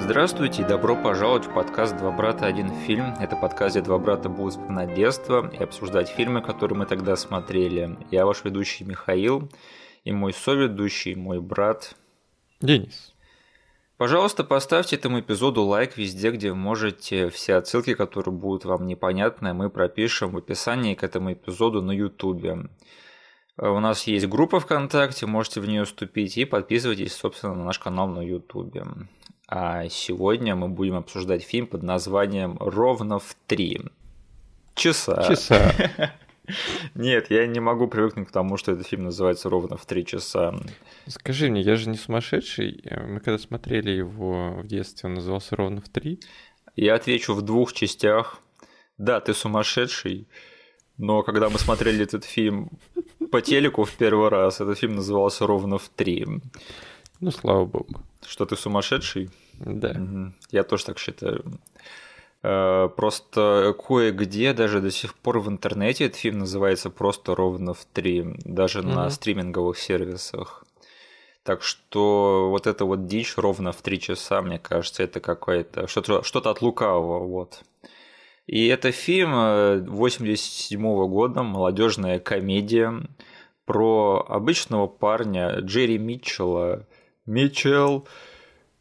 Здравствуйте и добро пожаловать в подкаст «Два брата. Один фильм». Это подкаст, где два брата будут вспоминать детство и обсуждать фильмы, которые мы тогда смотрели. Я ваш ведущий Михаил и мой соведущий, мой брат Денис. Пожалуйста, поставьте этому эпизоду лайк везде, где можете. Все отсылки, которые будут вам непонятны, мы пропишем в описании к этому эпизоду на YouTube. У нас есть группа ВКонтакте, можете в нее вступить и подписывайтесь, собственно, на наш канал на YouTube. А сегодня мы будем обсуждать фильм под названием «Ровно в три часа». Часа. Нет, я не могу привыкнуть к тому, что этот фильм называется ровно в три часа. Скажи мне, я же не сумасшедший. Мы когда смотрели его в детстве, он назывался ровно в три. Я отвечу в двух частях. Да, ты сумасшедший, но когда мы смотрели этот фильм по телеку в первый раз, этот фильм назывался ровно в три. Ну, слава богу. Что ты сумасшедший? Да. Мгм. Я тоже так считаю. Э, Просто кое-где даже до сих пор в интернете этот фильм называется просто ровно в три, даже на Мгм. стриминговых сервисах. Так что вот эта вот дичь ровно в три часа, мне кажется, это какое-то что-то что от лукавого, вот. И это фильм 87 года, молодежная комедия про обычного парня Джерри Митчелла. Митчелл,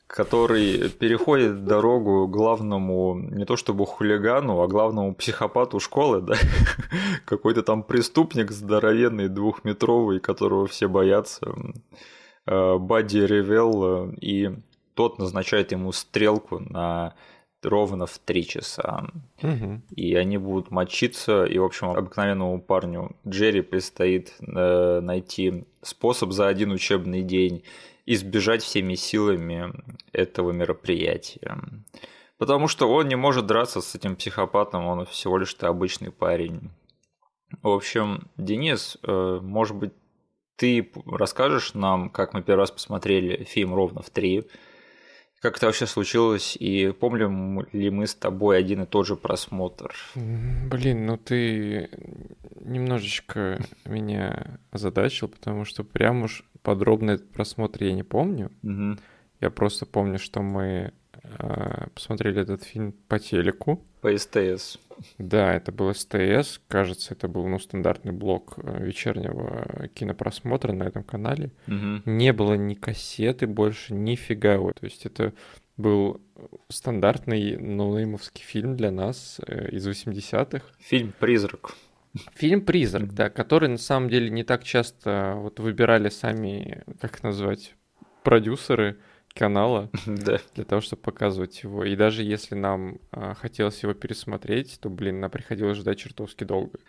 который переходит дорогу главному, не то чтобы хулигану, а главному психопату школы, да, какой-то там преступник здоровенный, двухметровый, которого все боятся, э, Бадди Ревел, и тот назначает ему стрелку на ровно в три часа. Мгм. И они будут мочиться, и, в общем, обыкновенному парню Джерри предстоит э, найти способ за один учебный день избежать всеми силами этого мероприятия. Потому что он не может драться с этим психопатом, он всего лишь-то обычный парень. В общем, Денис, э, может быть, ты расскажешь нам, как мы первый раз посмотрели фильм ровно в три, как это вообще случилось, и помним ли мы с тобой один и тот же просмотр? Блин, ну ты немножечко меня озадачил, потому что прям уж подробно этот просмотр я не помню. Я просто помню, что мы посмотрели этот фильм по телеку. По СТС. Да, это был СТС, кажется, это был ну, стандартный блок э, вечернего кинопросмотра на этом канале. Мгм. Не было ни кассеты больше, нифига. То есть это был стандартный ноунеймовский фильм для нас э, из 80-х. Фильм «Призрак». Фильм «Призрак», да, который на самом деле не так часто вот выбирали сами, как назвать, продюсеры канала Да. для того, чтобы показывать его. И даже если нам а, хотелось его пересмотреть, то, блин, нам приходилось ждать чертовски долго.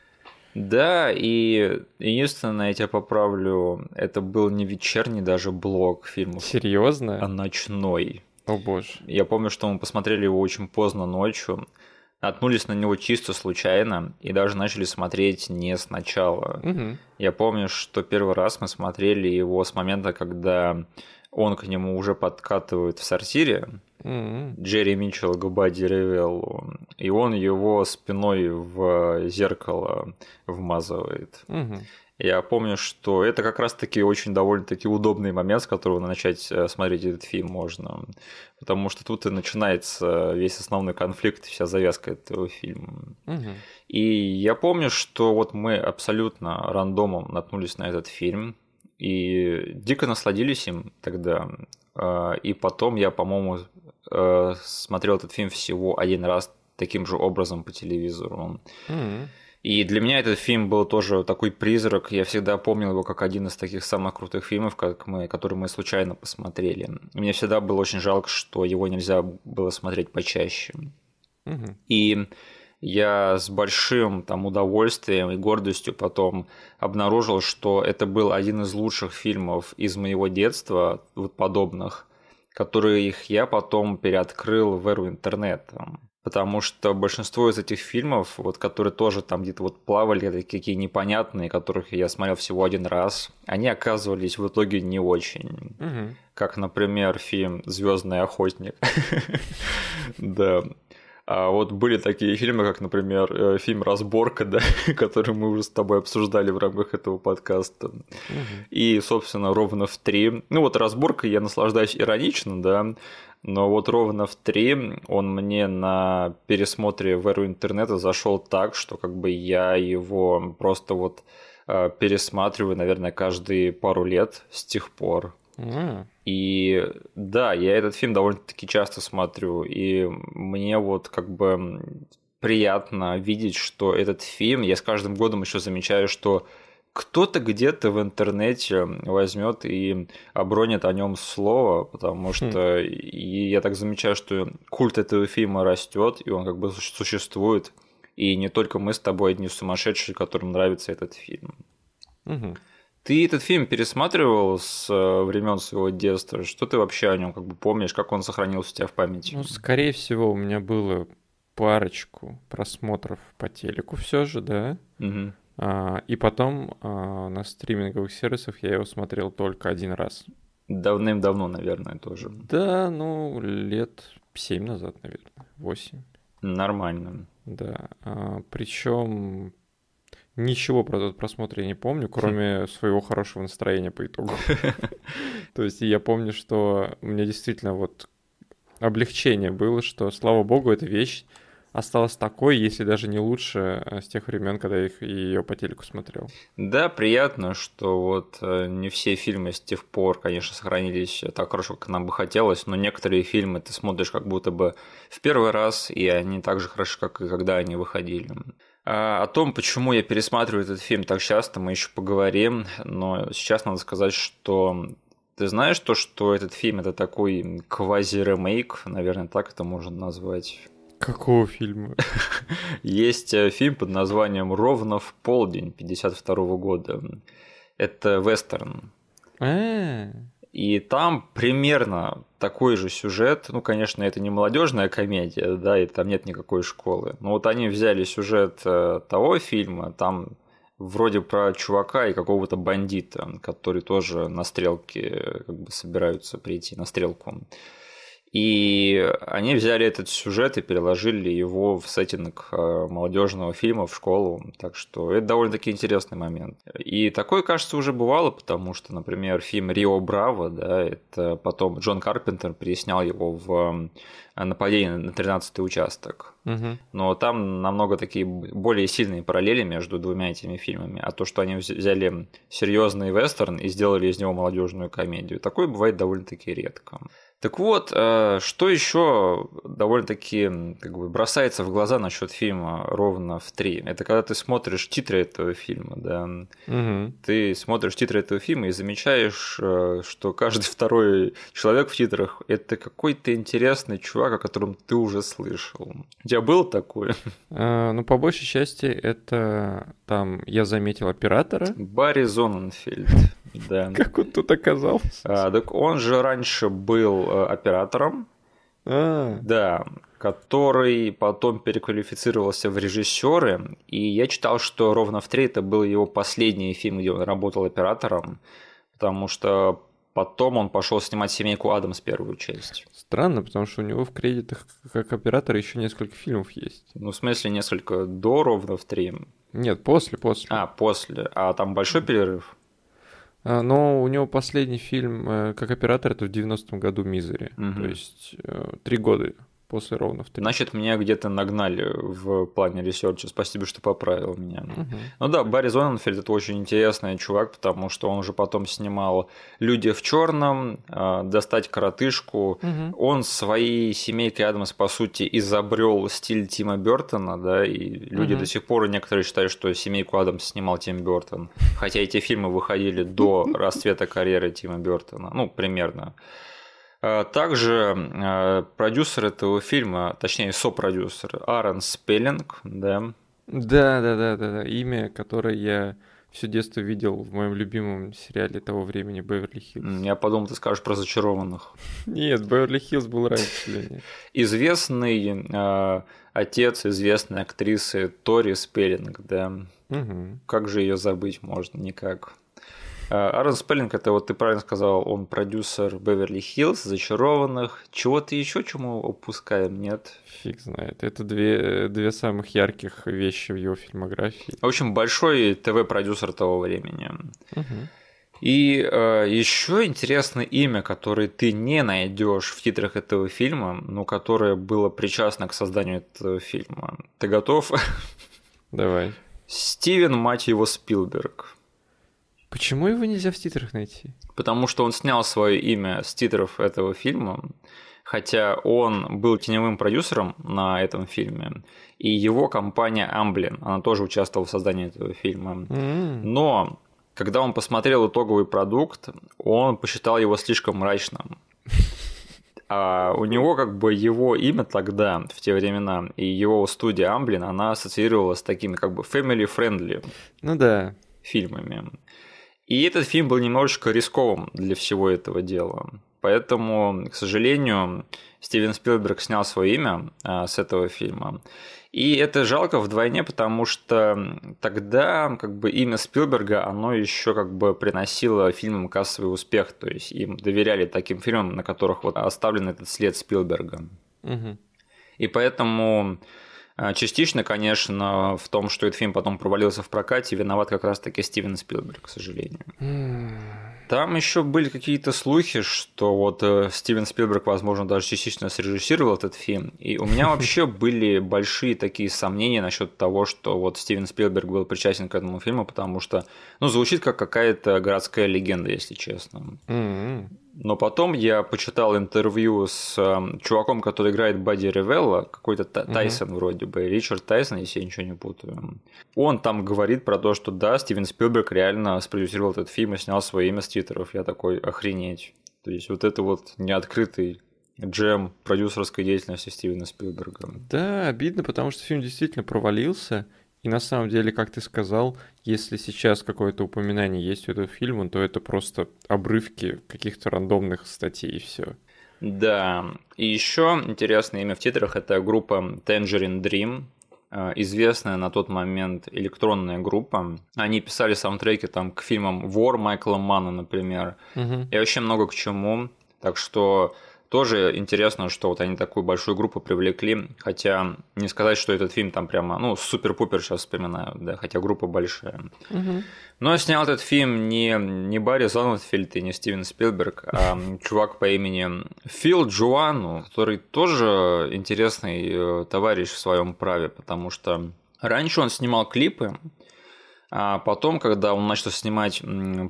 Да, и единственное, я тебя поправлю, это был не вечерний даже блок фильмов, а Серьезно? ночной. О боже. Я помню, что мы посмотрели его очень поздно ночью, наткнулись на него чисто случайно и даже начали смотреть не сначала. Мгм. Я помню, что первый раз мы смотрели его с момента, когда он к нему уже подкатывает в сортире, М. Джерри Митчелл к Бадди Ревеллу, и он его спиной в зеркало вмазывает. Мгм. Я помню, что это как раз-таки очень довольно-таки удобный момент, с которого начать э, смотреть этот фильм можно. Потому что тут и начинается весь основной конфликт, вся завязка этого фильма. Мгм. И я помню, что вот мы абсолютно рандомом наткнулись на этот фильм и дико насладились им тогда. А, И потом я, по-моему, э, смотрел этот фильм всего один раз таким же образом по телевизору. М. И для меня этот фильм был тоже такой призрак. Я всегда помнил его как один из таких самых крутых фильмов, как мы, которые мы случайно посмотрели. И мне всегда было очень жалко, что его нельзя было смотреть почаще. Мгм. И я с большим там удовольствием и гордостью потом обнаружил, что это был один из лучших фильмов из моего детства, вот подобных, которые их я потом переоткрыл в эру интернета. Потому что большинство из этих фильмов, вот, которые тоже там где-то вот плавали, такие непонятные, которых я смотрел всего один раз, они оказывались в итоге не очень Мгм. как, например, фильм Звездный охотник. Да. А вот были такие фильмы, как, например, э, фильм «Разборка», да, который мы уже с тобой обсуждали в рамках этого подкаста. Угу. И, собственно, ровно в три. Ну вот «Разборка» я наслаждаюсь иронично, да, но вот ровно в три он мне на пересмотре в эру интернета зашел так, что как бы я его просто вот э, пересматриваю, наверное, каждые пару лет с тех пор. Mm. И да, я этот фильм довольно-таки часто смотрю, и мне вот как бы приятно видеть, что этот фильм, я с каждым годом еще замечаю, что кто-то где-то в интернете возьмет и обронит о нем слово, потому хм. что и я так замечаю, что культ этого фильма растет, и он как бы существует. И не только мы с тобой одни сумасшедшие, которым нравится этот фильм. Угу. Ты этот фильм пересматривал с э, времен своего детства? Что ты вообще о нем как бы помнишь, как он сохранился у тебя в памяти? Ну, скорее всего, у меня было парочку просмотров по телеку все же, да. Угу. А, и потом а, на стриминговых сервисах я его смотрел только один раз. Давным-давно, наверное, тоже. Да, ну, лет семь назад, наверное, восемь. Нормально. Да. А, причем Ничего про этот просмотр я не помню, кроме своего хорошего настроения по итогу. То есть я помню, что у меня действительно вот облегчение было, что, слава богу, эта вещь осталась такой, если даже не лучше э, с тех времен, когда я ее по телеку смотрел. Да, приятно, что вот э, не все фильмы с тех пор, конечно, сохранились так хорошо, как нам бы хотелось, но некоторые фильмы ты смотришь как будто бы в первый раз, и они так же хороши, как и когда они выходили. А, о том, почему я пересматриваю этот фильм так часто, мы еще поговорим, но сейчас надо сказать, что ты знаешь то, что этот фильм это такой квази-ремейк, наверное, так это можно назвать. Какого фильма? Есть э, фильм под названием «Ровно в полдень» 52 года. Это вестерн. А. И там примерно такой же сюжет. Ну, конечно, это не молодежная комедия, да, и там нет никакой школы. Но вот они взяли сюжет э, того фильма, там вроде про чувака и какого-то бандита, который тоже на стрелке э, как бы собираются прийти на стрелку. И они взяли этот сюжет и переложили его в сеттинг э, молодежного фильма в школу. Так что это довольно-таки интересный момент. И такое, кажется, уже бывало, потому что, например, фильм Рио Браво, да, это потом Джон Карпентер переснял его в э, нападение на 13-й участок. Угу. Но там намного такие более сильные параллели между двумя этими фильмами. А то, что они взяли серьезный вестерн и сделали из него молодежную комедию, такое бывает довольно-таки редко. Так вот, э, что еще довольно-таки как бы бросается в глаза насчет фильма ровно в три? Это когда ты смотришь титры этого фильма, да. Угу. Ты смотришь титры этого фильма и замечаешь, э, что каждый второй человек в титрах это какой-то интересный чувак, о котором ты уже слышал. У тебя было такое? А, ну, по большей части, это там я заметил оператора. Барри Зоненфельд. Да. Как он тут оказался? А, так он же раньше был э, оператором. А. Да, который потом переквалифицировался в режиссеры. И я читал, что ровно в три это был его последний фильм, где он работал оператором, потому что потом он пошел снимать семейку Адамс первую часть. Странно, потому что у него в кредитах как оператор еще несколько фильмов есть. Ну, в смысле, несколько до ровно в три. Нет, после, после. А, после. А там большой перерыв? А, но у него последний фильм э, как оператор это в 90-м году «Мизери». Угу. То есть э, три года после ровно в 3. Значит, меня где-то нагнали в плане ресерча. Спасибо, что поправил меня. Угу. Ну да, Барри Зоненфельд это очень интересный чувак, потому что он уже потом снимал «Люди в черном», а, «Достать коротышку». Угу. Он своей семейкой Адамс, по сути, изобрел стиль Тима Бертона, да, и люди угу. до сих пор некоторые считают, что семейку Адамс снимал Тим Бертон. Хотя эти фильмы выходили до расцвета карьеры Тима Бертона. Ну, примерно. А, также а, продюсер этого фильма, точнее сопродюсер, Аарон Спеллинг, да. Да, да, да, да, да. Имя, которое я все детство видел в моем любимом сериале того времени Беверли Хиллз. Я подумал, ты скажешь про зачарованных. Нет, Беверли Хиллз был раньше. Известный э, отец известной актрисы Тори Спеллинг, да. Угу. Как же ее забыть можно? Никак. Аарон Спеллинг, это вот ты правильно сказал, он продюсер Беверли Хиллз, Зачарованных. Чего-то еще чему упускаем, нет? Фиг знает. Это две, две самых ярких вещи в его фильмографии. В общем, большой ТВ-продюсер того времени. Угу. И э, еще интересное имя, которое ты не найдешь в титрах этого фильма, но которое было причастно к созданию этого фильма. Ты готов? Давай. Стивен, мать его, Спилберг. Почему его нельзя в титрах найти? Потому что он снял свое имя с титров этого фильма, хотя он был теневым продюсером на этом фильме, и его компания Amblin, она тоже участвовала в создании этого фильма. Mm-hmm. Но когда он посмотрел итоговый продукт, он посчитал его слишком мрачным. А у него как бы его имя тогда, в те времена, и его студия Амблин, она ассоциировалась с такими как бы family-friendly ну да. фильмами. И этот фильм был немножечко рисковым для всего этого дела. Поэтому, к сожалению, Стивен Спилберг снял свое имя а, с этого фильма. И это жалко вдвойне, потому что тогда как бы имя Спилберга, оно еще как бы приносило фильмам кассовый успех, то есть им доверяли таким фильмам, на которых вот оставлен этот след Спилберга. Угу. И поэтому частично, конечно, в том, что этот фильм потом провалился в прокате, виноват как раз-таки Стивен Спилберг, к сожалению. Там еще были какие-то слухи, что вот э, Стивен Спилберг, возможно, даже частично срежиссировал этот фильм. И у меня вообще были большие такие сомнения насчет того, что вот Стивен Спилберг был причастен к этому фильму, потому что, ну, звучит как какая-то городская легенда, если честно. Но потом я почитал интервью с э, чуваком, который играет Бадди Ревелла, какой-то Тайсон mm-hmm. вроде бы, Ричард Тайсон, если я ничего не путаю. Он там говорит про то, что да, Стивен Спилберг реально спродюсировал этот фильм и снял свое имя с титров. Я такой, охренеть. То есть вот это вот неоткрытый джем продюсерской деятельности Стивена Спилберга. Да, обидно, потому что фильм действительно провалился. И на самом деле, как ты сказал, если сейчас какое-то упоминание есть у этого фильма, то это просто обрывки каких-то рандомных статей и все. Да, и еще интересное имя в титрах это группа Tangerine Dream, э, известная на тот момент электронная группа. Они писали саундтреки там к фильмам War Майкла Мана, например, угу. и вообще много к чему. Так что тоже интересно, что вот они такую большую группу привлекли, хотя не сказать, что этот фильм там прямо, ну, супер-пупер сейчас вспоминаю, да, хотя группа большая. Угу. Но снял этот фильм не, не Барри Зоннетфельд и не Стивен Спилберг, а чувак по имени Фил Джоану, который тоже интересный э, товарищ в своем праве, потому что раньше он снимал клипы, а потом, когда он начал снимать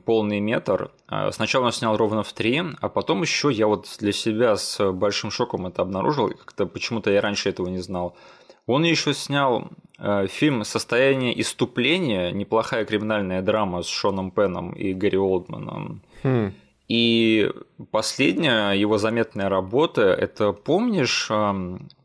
полный метр, а, сначала он снял ровно в три, а потом еще я вот для себя с большим шоком это обнаружил, как-то почему-то я раньше этого не знал. Он еще снял э, фильм «Состояние иступления», неплохая криминальная драма с Шоном Пеном и Гэри Олдманом. Хм. И последняя его заметная работа, это помнишь,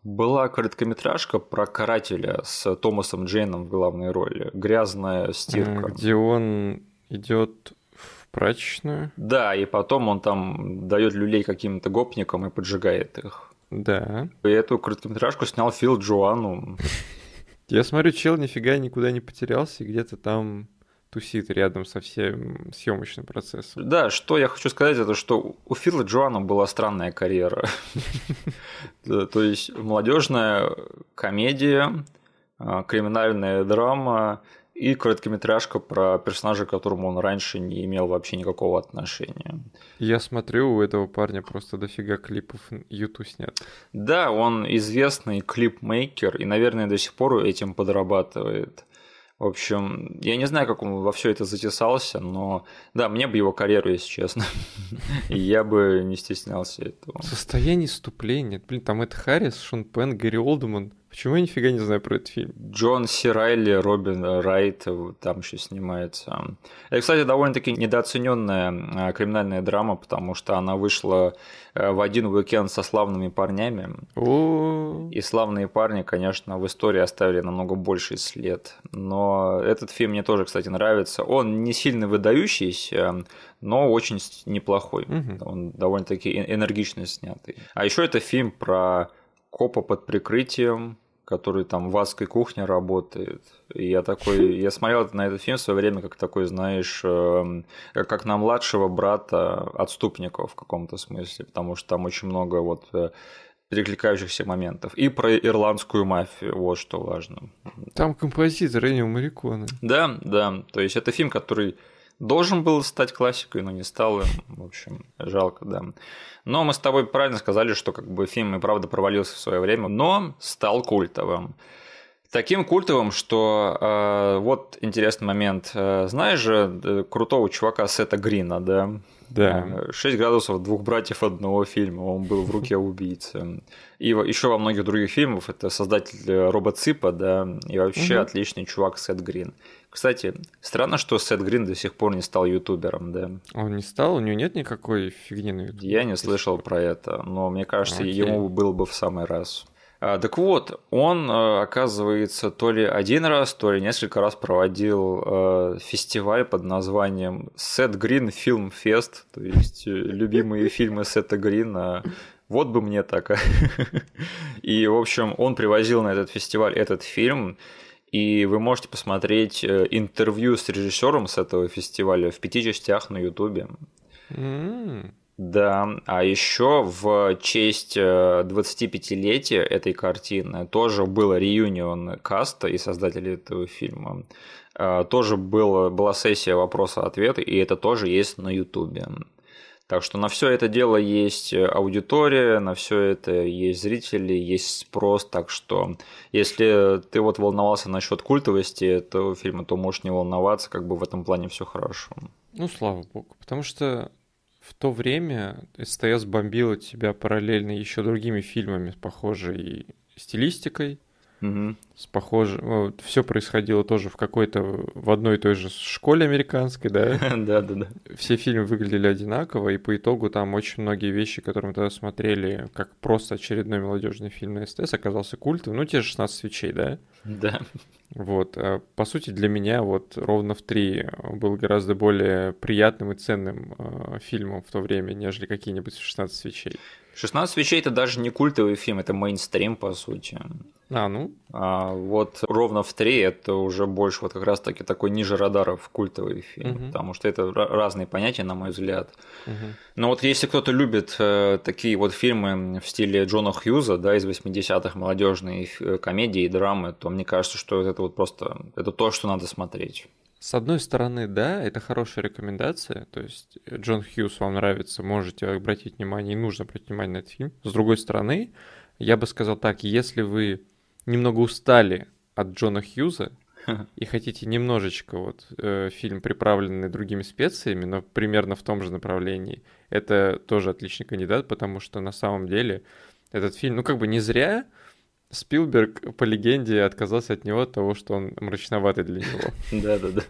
была короткометражка про карателя с Томасом Джейном в главной роли. Грязная стирка. Где он идет в прачечную. Да, и потом он там дает люлей каким-то гопникам и поджигает их. Да. И эту короткометражку снял Фил Джоану. Я смотрю, чел нифига никуда не потерялся, где-то там тусит рядом со всем съемочным процессом. Да, что я хочу сказать, это что у Фила Джоана была странная карьера. То есть молодежная комедия, а, криминальная драма и короткометражка про персонажа, к которому он раньше не имел вообще никакого отношения. Я смотрю, у этого парня просто дофига клипов YouTube снят. Да, он известный клипмейкер и, наверное, до сих пор этим подрабатывает. В общем, я не знаю, как он во все это затесался, но да, мне бы его карьеру, если честно. Я бы не стеснялся этого. Состояние ступления. Блин, там это Харрис, Шон Пен, Гэри Олдман. Почему я нифига не знаю про этот фильм? Джон Си Райли, Робин Райт там еще снимается. Это, кстати, довольно-таки недооцененная а, криминальная драма, потому что она вышла э, в один уикенд со славными парнями. О-о-о. И славные парни, конечно, в истории оставили намного больший след. Но этот фильм мне тоже, кстати, нравится. Он не сильно выдающийся, но очень неплохой. Угу. Он довольно-таки энергично снятый. А еще это фильм про копа под прикрытием, который там в адской кухне работает. И я такой, я смотрел на этот фильм в свое время как такой, знаешь, эм, как на младшего брата отступников в каком-то смысле, потому что там очень много вот э, перекликающихся моментов. И про ирландскую мафию, вот что важно. Там композитор Эннио Мариконе. Да, да. То есть это фильм, который должен был стать классикой, но не стал. В общем, жалко, да. Но мы с тобой правильно сказали, что как бы фильм и правда провалился в свое время, но стал культовым. Таким культовым, что э, вот интересный момент. Э, знаешь же э, крутого чувака Сета Грина, да? Да. 6 градусов двух братьев одного фильма. Он был в руке убийцы. И еще во многих других фильмах это создатель Робот Ципа, да, и вообще угу. отличный чувак Сет Грин. Кстати, странно, что Сет Грин до сих пор не стал ютубером, да. Он не стал? У него нет никакой фигни на ютубе? Я не слышал про это, но мне кажется, Окей. ему было бы в самый раз. А, так вот, он, э, оказывается, то ли один раз, то ли несколько раз проводил э, фестиваль под названием Сет Грин Фильм Фест, то есть э, любимые фильмы Сета Грина. Вот бы мне так. И, в общем, он привозил на этот фестиваль этот фильм, и вы можете посмотреть интервью с режиссером с этого фестиваля в пяти частях на Ютубе. Да, а еще в честь 25-летия э, этой картины тоже было реюнион каста и создателей этого фильма. Э, тоже было, была сессия вопроса-ответа, и это тоже есть на Ютубе. Так что на все это дело есть аудитория, на все это есть зрители, есть спрос. Так что если ты вот волновался насчет культовости этого фильма, то можешь не волноваться, как бы в этом плане все хорошо. Ну, слава богу. Потому что в то время СТС бомбила тебя параллельно еще другими фильмами с похожей стилистикой, угу. с похожим... Вот, все происходило тоже в какой-то... в одной и той же школе американской, да? Да, да, да. Все фильмы выглядели одинаково, и по итогу там очень многие вещи, которые мы тогда смотрели, как просто очередной молодежный фильм на СТС, оказался культовым. Ну, те же 16 свечей, да? Да. Вот, а, по сути, для меня вот ровно в три был гораздо более приятным и ценным э, фильмом в то время, нежели какие-нибудь 16 свечей. 16 свечей это даже не культовый фильм, это мейнстрим, по сути. А, ну? А вот ровно в три это уже больше вот как раз-таки такой ниже радаров культовый фильм, угу. потому что это разные понятия, на мой взгляд. Угу. Но вот если кто-то любит э, такие вот фильмы в стиле Джона Хьюза, да, из 80-х, молодежные э, комедии и драмы, то мне кажется, что это вот просто это то, что надо смотреть. С одной стороны, да, это хорошая рекомендация. То есть Джон Хьюз вам нравится, можете обратить внимание и нужно обратить внимание на этот фильм. С другой стороны, я бы сказал так, если вы немного устали от Джона Хьюза и хотите немножечко вот э, фильм, приправленный другими специями, но примерно в том же направлении, это тоже отличный кандидат, потому что на самом деле этот фильм, ну как бы не зря Спилберг, по легенде, отказался от него от того, что он мрачноватый для него. Да-да-да.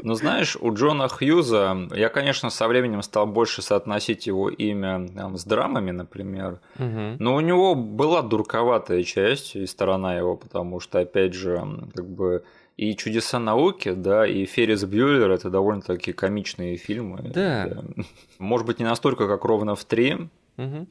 Ну, знаешь, у Джона Хьюза, я, конечно, со временем стал больше соотносить его имя там, с драмами, например, угу. но у него была дурковатая часть и сторона его, потому что, опять же, как бы и «Чудеса науки», да, и «Феррис Бьюлер» — это довольно-таки комичные фильмы. Да. да. Может быть, не настолько, как «Ровно в три»,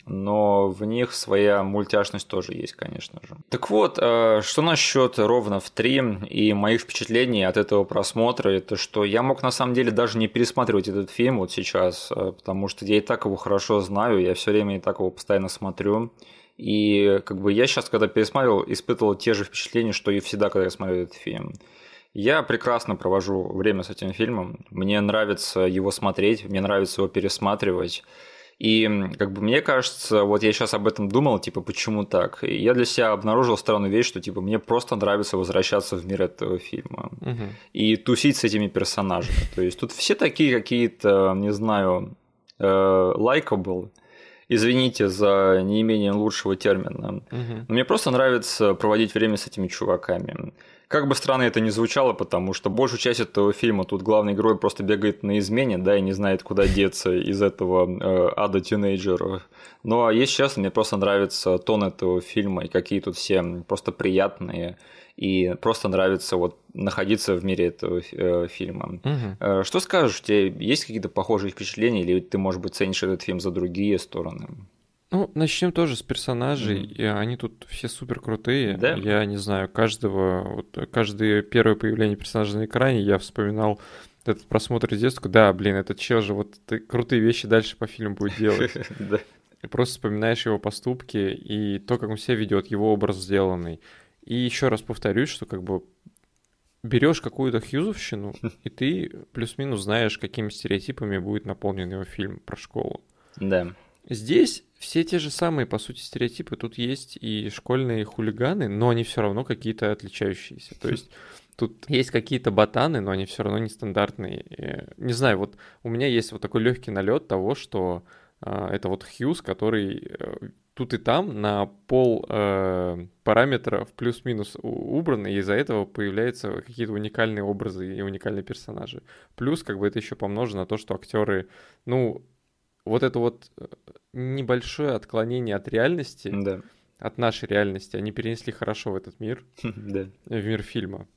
но в них своя мультяшность тоже есть, конечно же. Так вот, э, что насчет ровно в 3 и моих впечатлений от этого просмотра, это что я мог на самом деле даже не пересматривать этот фильм вот сейчас, э, потому что я и так его хорошо знаю, я все время и так его постоянно смотрю. И как бы я сейчас, когда пересматривал, испытывал те же впечатления, что и всегда, когда я смотрю этот фильм. Я прекрасно провожу время с этим фильмом. Мне нравится его смотреть, мне нравится его пересматривать. И как бы мне кажется, вот я сейчас об этом думал, типа, почему так? И я для себя обнаружил странную вещь, что типа мне просто нравится возвращаться в мир этого фильма угу. и тусить с этими персонажами. То есть тут все такие какие-то, не знаю, лайкабл. Э, Извините за неимением лучшего термина. Угу. Но мне просто нравится проводить время с этими чуваками. Как бы странно это ни звучало, потому что большую часть этого фильма тут главный герой просто бегает на измене, да, и не знает, куда деться из этого э, ада тинейджера. Ну а если честно, мне просто нравится тон этого фильма и какие тут все просто приятные и просто нравится вот находиться в мире этого э, фильма. Угу. Что скажешь, у тебя есть какие-то похожие впечатления, или ты, может быть, ценишь этот фильм за другие стороны? Ну, начнем тоже с персонажей. Mm-hmm. И они тут все супер крутые. Да? Я не знаю, каждого, вот, каждое первое появление персонажа на экране я вспоминал этот просмотр из детства. Да, блин, этот чел же вот крутые вещи дальше по фильму будет делать. И просто вспоминаешь его поступки и то, как он себя ведет, его образ сделанный. И еще раз повторюсь, что как бы берешь какую-то хьюзовщину, и ты плюс-минус знаешь, какими стереотипами будет наполнен его фильм про школу. Да. Здесь все те же самые, по сути, стереотипы. Тут есть и школьные хулиганы, но они все равно какие-то отличающиеся. То есть тут есть какие-то ботаны, но они все равно нестандартные. Не знаю, вот у меня есть вот такой легкий налет того, что э, это вот Хьюз, который э, тут и там на пол э, параметров плюс-минус убраны, и из-за этого появляются какие-то уникальные образы и уникальные персонажи. Плюс, как бы это еще помножено на то, что актеры, ну, вот это вот э, небольшое отклонение от реальности, да. от нашей реальности, они перенесли хорошо в этот мир, да. в мир фильма.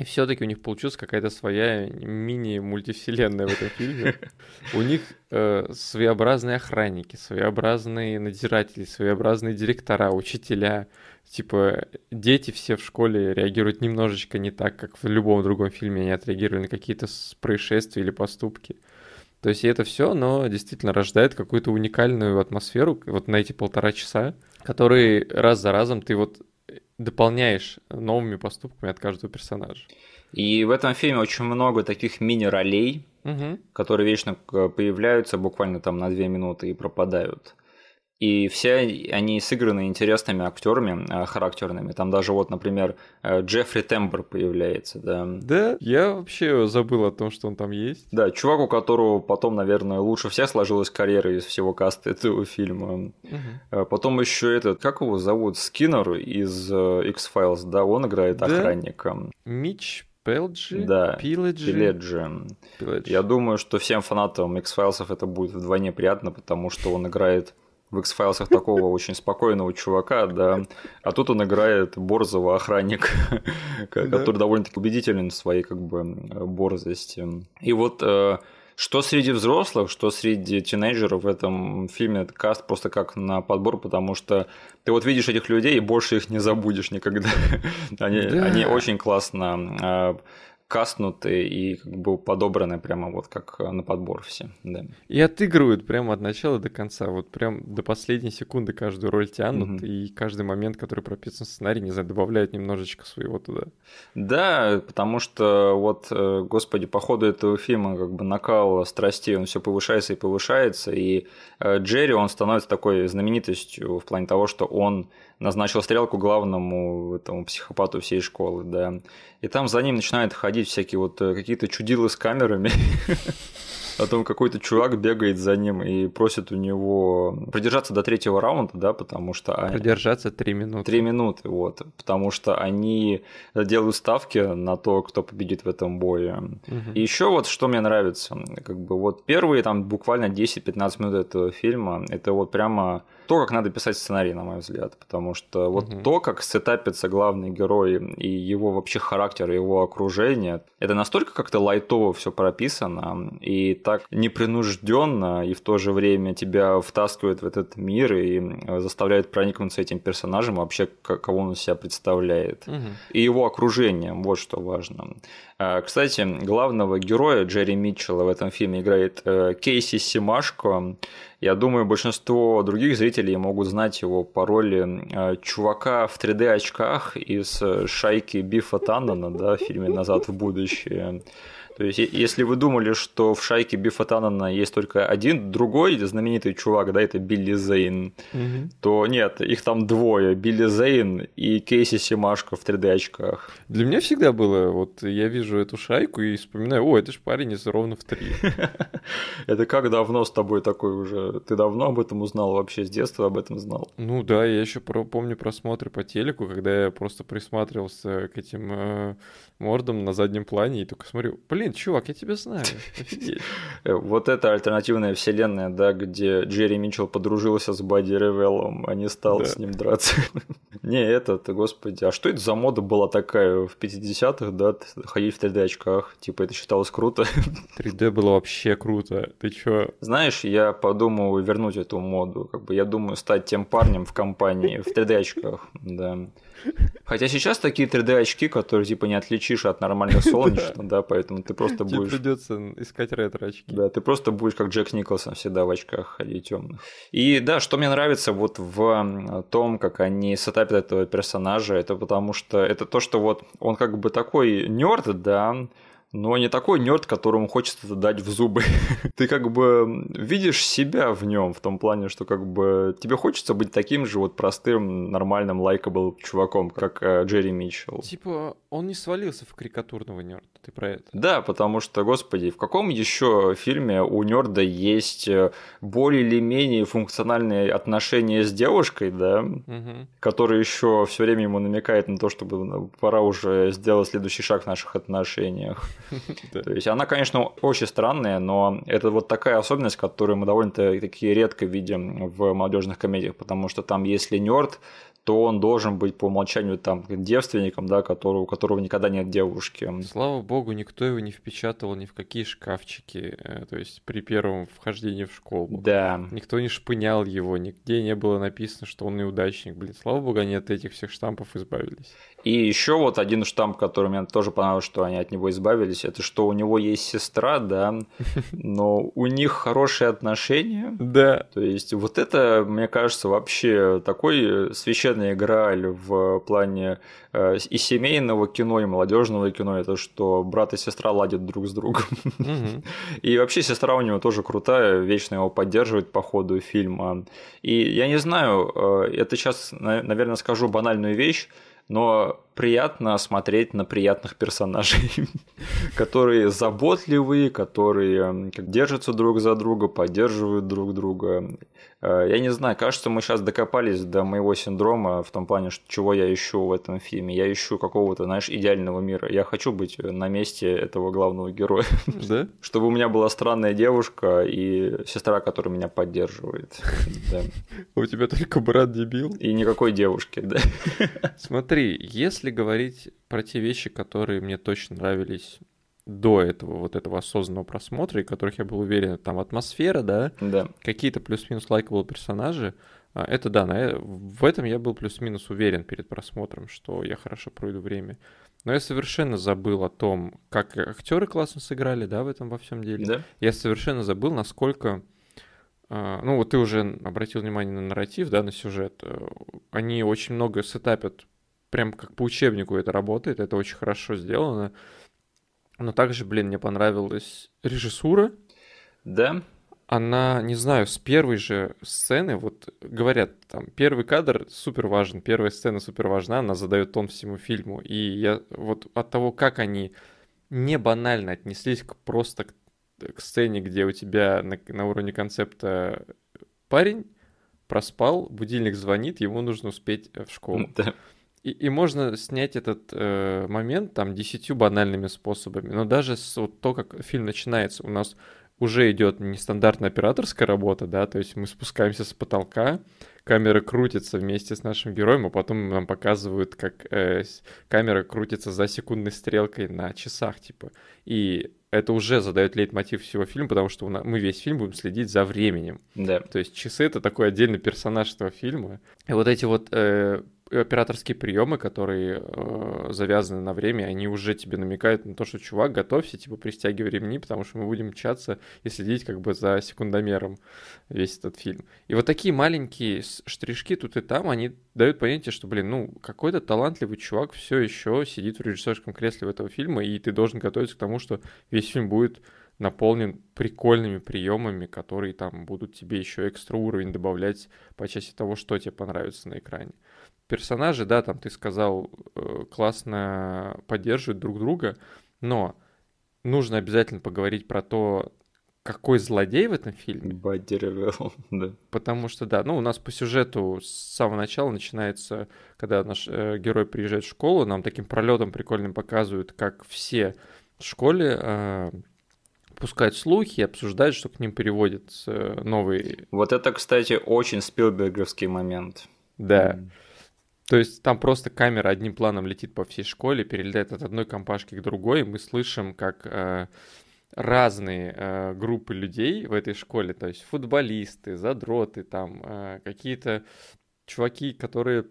И все-таки у них получилась какая-то своя мини-мультивселенная в этом фильме. У них э, своеобразные охранники, своеобразные надзиратели, своеобразные директора, учителя. Типа, дети все в школе реагируют немножечко не так, как в любом другом фильме они отреагировали на какие-то происшествия или поступки. То есть и это все, но действительно рождает какую-то уникальную атмосферу вот на эти полтора часа, которые раз за разом ты вот дополняешь новыми поступками от каждого персонажа. И в этом фильме очень много таких мини-ролей, угу. которые вечно появляются буквально там на две минуты и пропадают. И все они сыграны интересными актерами, э, характерными. Там даже вот, например, э, Джеффри Тембер появляется, да. Да, я вообще забыл о том, что он там есть. Да, чувак, у которого потом, наверное, лучше всех сложилась карьера из всего каста этого фильма. Угу. Потом еще этот, как его зовут, Скиннер из X-Files, да, он играет да? охранника. Мич Пелджи? Да, Пиледжи. Пиледжи. Пиледжи. Я думаю, что всем фанатам X-Files это будет вдвойне приятно, потому что он играет в X-файлсах такого очень спокойного чувака, да, а тут он играет борзого охранника, который довольно-таки убедителен в своей как бы борзости. И вот э, что среди взрослых, что среди тинейджеров в этом фильме это каст просто как на подбор, потому что ты вот видишь этих людей и больше их не забудешь никогда. они, да. они очень классно а, кастнуты и как бы подобраны прямо вот как э, на подбор все. Да. И отыгрывают прямо от начала до конца, вот прям до последней секунды каждую роль тянут, угу. и каждый момент, который прописан в сценарии, не знаю, добавляют немножечко своего туда. Да, потому что вот, э, господи, по ходу этого фильма как бы накал страстей, он все повышается и повышается, и э, Джерри, он становится такой знаменитостью в плане того, что он назначил стрелку главному этому психопату всей школы, да. И там за ним начинают ходить всякие вот э, какие-то чудилы с камерами. о том, какой-то чувак бегает за ним и просит у него продержаться до третьего раунда, да, потому что... Продержаться три минуты. Три минуты, вот. Потому что они делают ставки на то, кто победит в этом бое. Угу. И еще вот что мне нравится, как бы вот первые там буквально 10-15 минут этого фильма, это вот прямо то, как надо писать сценарий, на мой взгляд, потому что вот угу. то, как сетапится главный герой и его вообще характер, его окружение, это настолько как-то лайтово все прописано и так непринужденно и в то же время тебя втаскивает в этот мир и заставляет проникнуться этим персонажем вообще, кого он из себя представляет. Угу. И его окружением, вот что важно. А, кстати, главного героя Джерри Митчелла в этом фильме играет э, Кейси Симашко. Я думаю, большинство других зрителей могут знать его по роли э, чувака в 3D-очках из э, шайки Бифа Таннона, да, в фильме «Назад в будущее». То есть, если вы думали, что в шайке Бифа Таннона есть только один другой знаменитый чувак, да, это Билли Зейн, угу. то нет, их там двое, Билли Зейн и Кейси Симашко в 3D-очках. Для меня всегда было, вот я вижу эту шайку и вспоминаю, о, это же парень из ровно в три. Это как давно с тобой такой уже? Ты давно об этом узнал вообще, с детства об этом знал? Ну да, я еще помню просмотры по телеку, когда я просто присматривался к этим э, мордам на заднем плане и только смотрю, блин, блин, чувак, я тебя знаю. Э, вот эта альтернативная вселенная, да, где Джерри Митчелл подружился с Бадди Ревеллом, а не стал Да. с ним драться. Не, этот, господи, а что это за мода была такая в 50-х, да, ходить в 3D-очках? Типа это считалось круто. 3D было вообще круто. Ты чё? Знаешь, я подумал вернуть эту моду. Как бы я думаю стать тем парнем в компании в 3D-очках, да. Хотя сейчас такие 3D-очки, которые типа не отличишь от нормальных солнечных, да, поэтому ты просто будешь... придется искать ретро-очки. Да, ты просто будешь как Джек Николсон всегда в очках ходить темных. И да, что мне нравится вот в том, как они сетапят этого персонажа, это потому что это то, что вот он как бы такой нерд, да, но не такой нерд, которому хочется это дать в зубы. Ты как бы видишь себя в нем в том плане, что как бы тебе хочется быть таким же вот простым, нормальным, лайкабл чуваком, как э, Джерри Митчелл. Типа, он не свалился в карикатурного нерда. Ты про это? Да, потому что, господи, в каком еще фильме у нерда есть э, более или менее функциональные отношения с девушкой, да, Мгм. который еще все время ему намекает на то, чтобы ну, пора уже сделать следующий шаг в наших отношениях. То есть она, конечно, очень странная, но это вот такая особенность, которую мы довольно-таки редко видим в молодежных комедиях, потому что там, если нерд, то он должен быть по умолчанию там девственником, да, которого, у которого никогда нет девушки. Слава богу, никто его не впечатывал ни в какие шкафчики, э, то есть при первом вхождении в школу. Да. Никто не шпынял его, нигде не было написано, что он неудачник. Блин, слава богу, они от этих всех штампов избавились. И еще вот один штамп, который мне тоже понравился, что они от него избавились, это что у него есть сестра, да, но у них хорошие отношения. Да. То есть вот это, мне кажется, вообще такой священный грааль в плане э, и семейного кино, и молодежного кино, это что брат и сестра ладят друг с другом. Мгм. И вообще сестра у него тоже крутая, вечно его поддерживает по ходу фильма. И я не знаю, э, это сейчас, на- наверное, скажу банальную вещь, но приятно смотреть на приятных персонажей, которые заботливые, которые как держатся друг за друга, поддерживают друг друга. Э, Я не знаю, кажется, мы сейчас докопались до моего синдрома в том плане, что чего я ищу в этом фильме. Я ищу какого-то, знаешь, идеального мира. Я хочу быть на месте этого главного героя Да? чтобы у меня была странная девушка и сестра, которая меня поддерживает. Да. У тебя только брат дебил. И никакой девушки, да. Смотри, если говорить про те вещи, которые мне точно нравились до этого, вот этого осознанного просмотра, и которых я был уверен, там атмосфера, да, Да. какие-то плюс-минус лайкable персонажи, а, это да, на э- в этом я был плюс-минус уверен перед просмотром, что я хорошо проведу время. Но я совершенно забыл о том, как актеры классно сыграли, да, в этом во всем деле. Да. Я совершенно забыл, насколько... а, Ну, вот ты уже обратил внимание на нарратив, да, на сюжет. Э, Они очень много сетапят, прям как по учебнику это работает, это очень хорошо сделано. Но также, блин, мне понравилась режиссура. Да. Она, не знаю, с первой же сцены, вот говорят, там, первый кадр супер важен, первая сцена супер важна, она задает тон всему фильму. И я вот от того, как они не банально отнеслись к просто к, к сцене, где у тебя на, на уровне концепта парень проспал, будильник звонит, ему нужно успеть э, в школу. Да. И, и можно снять этот э, момент там десятью банальными способами. Но даже с, вот то, как фильм начинается, у нас уже идет нестандартная операторская работа, да, то есть мы спускаемся с потолка, камера крутится вместе с нашим героем, а потом нам показывают, как э, камера крутится за секундной стрелкой на часах, типа. И это уже задает лейтмотив всего фильма, потому что у на- мы весь фильм будем следить за временем. Да. То есть часы это такой отдельный персонаж этого фильма. И вот эти вот э, операторские приемы, которые э, завязаны на время, они уже тебе намекают на то, что чувак, готовься, типа пристегивай ремни, потому что мы будем мчаться и следить как бы за секундомером весь этот фильм. И вот такие маленькие штришки тут и там, они дают понятие, что, блин, ну, какой-то талантливый чувак все еще сидит в режиссерском кресле в этого фильма, и ты должен готовиться к тому, что весь фильм будет наполнен прикольными приемами, которые там будут тебе еще экстра уровень добавлять по части того, что тебе понравится на экране. Персонажи, да, там ты сказал, э, классно поддерживают друг друга, но нужно обязательно поговорить про то, какой злодей в этом фильме, Бадди Ревелл, да. потому что, да, ну, у нас по сюжету с самого начала начинается, когда наш э, герой приезжает в школу, нам таким пролетом прикольным показывают, как все в школе э, пускают слухи, обсуждают, что к ним переводят э, новые. Вот это, кстати, очень спилберговский момент. Да. Mm. То есть там просто камера одним планом летит по всей школе, перелетает от одной компашки к другой, и мы слышим, как э, разные э, группы людей в этой школе, то есть футболисты, задроты, там э, какие-то чуваки, которые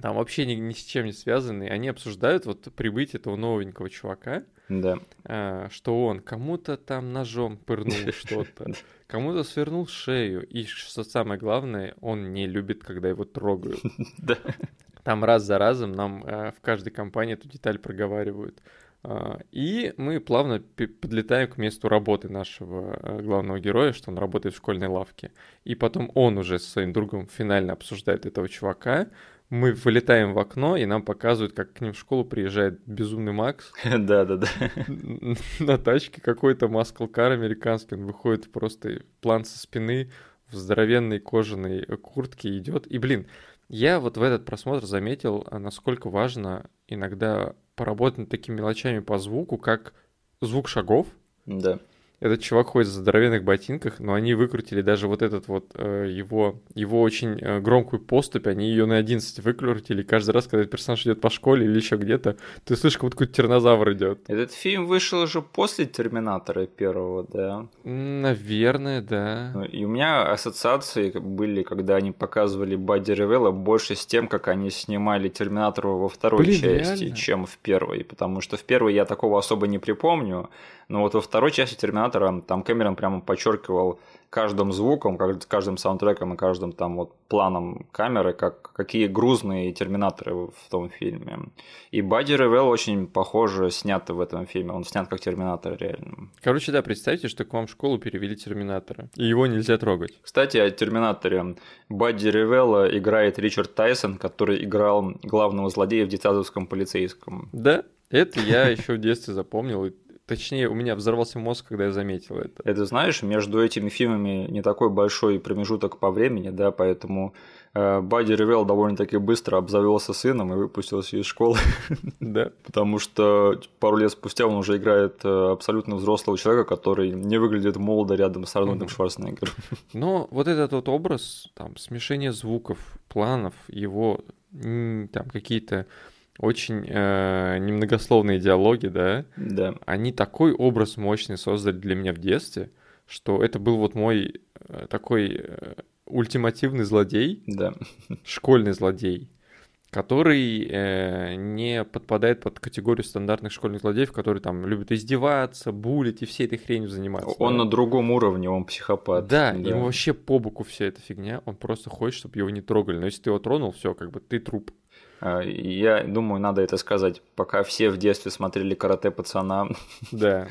там вообще ни, ни с чем не связаны, они обсуждают вот прибытие этого новенького чувака, да. э, что он кому-то там ножом пырнул что-то, кому-то свернул шею, и что самое главное, он не любит, когда его трогают. Да. Там раз за разом нам э, в каждой компании эту деталь проговаривают. А, и мы плавно подлетаем к месту работы нашего э, главного героя, что он работает в школьной лавке. И потом он уже со своим другом финально обсуждает этого чувака. Мы вылетаем в окно, и нам показывают, как к ним в школу приезжает безумный Макс. Да-да-да. На тачке какой-то маскл-кар американский. Он выходит просто план со спины в здоровенной кожаной куртке идет. И, блин, я вот в этот просмотр заметил, а, насколько важно иногда поработать над такими мелочами по звуку, как звук шагов. Да. Этот чувак ходит в здоровенных ботинках, но они выкрутили даже вот этот вот э, его, его очень э, громкую поступь, они ее на 11 выкрутили. Каждый раз, когда персонаж идет по школе или еще где-то, ты слышишь, как будто какой-то тернозавр идет. Этот фильм вышел уже после Терминатора первого, да? Наверное, да. Ну, и у меня ассоциации были, когда они показывали Бадди Ревелла больше с тем, как они снимали Терминатора во второй Блин, части, реально? чем в первой. Потому что в первой я такого особо не припомню. Но вот во второй части Терминатора там Кэмерон прямо подчеркивал каждым звуком, каждым саундтреком и каждым там вот планом камеры, как, какие грузные терминаторы в том фильме. И Бадди Ревелл очень похоже снят в этом фильме. Он снят как терминатор реально. Короче, да, представьте, что к вам в школу перевели терминатора. И его нельзя трогать. Кстати, о терминаторе. Бадди Ревелла играет Ричард Тайсон, который играл главного злодея в детсадовском полицейском. Да, это я еще в детстве запомнил, Точнее, у меня взорвался мозг, когда я заметил это. Это знаешь, между этими фильмами не такой большой промежуток по времени, да, поэтому э, Бадди Ревел довольно-таки быстро обзавелся сыном и выпустился из школы. Да. Потому что пару лет спустя он уже играет э, абсолютно взрослого человека, который не выглядит молодо рядом с Арнольдом Шварценеггером. Но вот этот вот образ, там, смешение звуков, планов, его там какие-то очень э, немногословные диалоги, да? Да. Они такой образ мощный создали для меня в детстве, что это был вот мой э, такой э, ультимативный злодей, да. школьный злодей, который э, не подпадает под категорию стандартных школьных злодеев, которые там любят издеваться, булить и всей этой хренью заниматься. Он да? на другом уровне, он психопат. Да, да, ему вообще по боку вся эта фигня, он просто хочет, чтобы его не трогали. Но если ты его тронул, все, как бы ты труп. А, я думаю, надо это сказать, пока все в детстве смотрели карате пацана. Да.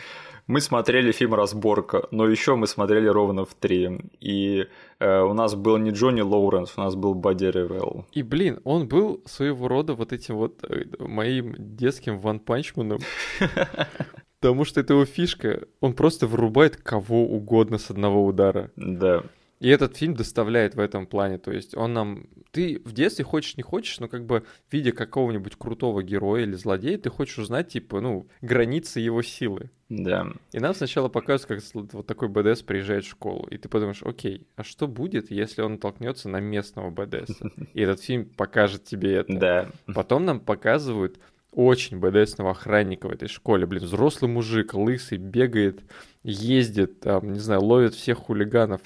Мы смотрели фильм «Разборка», но еще мы смотрели ровно в три. И э, у нас был не Джонни Лоуренс, у нас был Бадди Ревелл. И, блин, он был своего рода вот этим вот э, моим детским ванпанчманом. Потому что это его фишка. Он просто вырубает кого угодно с одного удара. Да. И этот фильм доставляет в этом плане. То есть он нам... Ты в детстве хочешь, не хочешь, но как бы видя какого-нибудь крутого героя или злодея, ты хочешь узнать, типа, ну, границы его силы. Да. И нам сначала показывают, как вот такой БДС приезжает в школу. И ты подумаешь, окей, а что будет, если он толкнется на местного БДС? И этот фильм покажет тебе это. Да. Потом нам показывают очень БДСного охранника в этой школе. Блин, взрослый мужик, лысый, бегает, ездит, там, не знаю, ловит всех хулиганов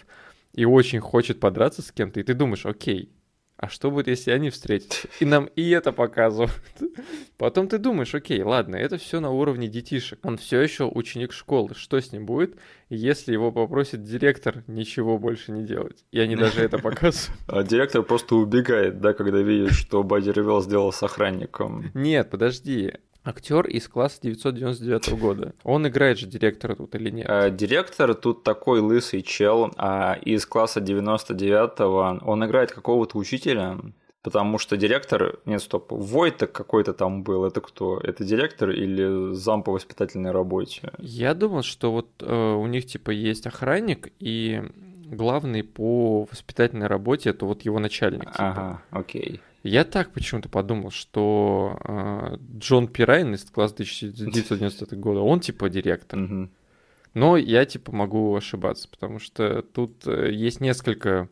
и очень хочет подраться с кем-то, и ты думаешь, окей, а что будет, если они встретятся? И нам и это показывают. Потом ты думаешь, окей, ладно, это все на уровне детишек. Он все еще ученик школы. Что с ним будет, если его попросит директор ничего больше не делать? И они даже это показывают. А директор просто убегает, да, когда видит, что Бадди Ревел сделал с охранником. Нет, подожди актер из класса 999 года. Он играет же директора тут или нет? А, директор тут такой лысый чел, а из класса 99 он играет какого-то учителя. Потому что директор... Нет, стоп. Войтек какой-то там был. Это кто? Это директор или зам по воспитательной работе? Я думал, что вот э, у них типа есть охранник, и главный по воспитательной работе это вот его начальник. Типа. Ага, окей. Я так почему-то подумал, что э, Джон Пирайн из класса 1990 года, он типа директор. Мгм. Но я типа могу ошибаться, потому что тут э, есть несколько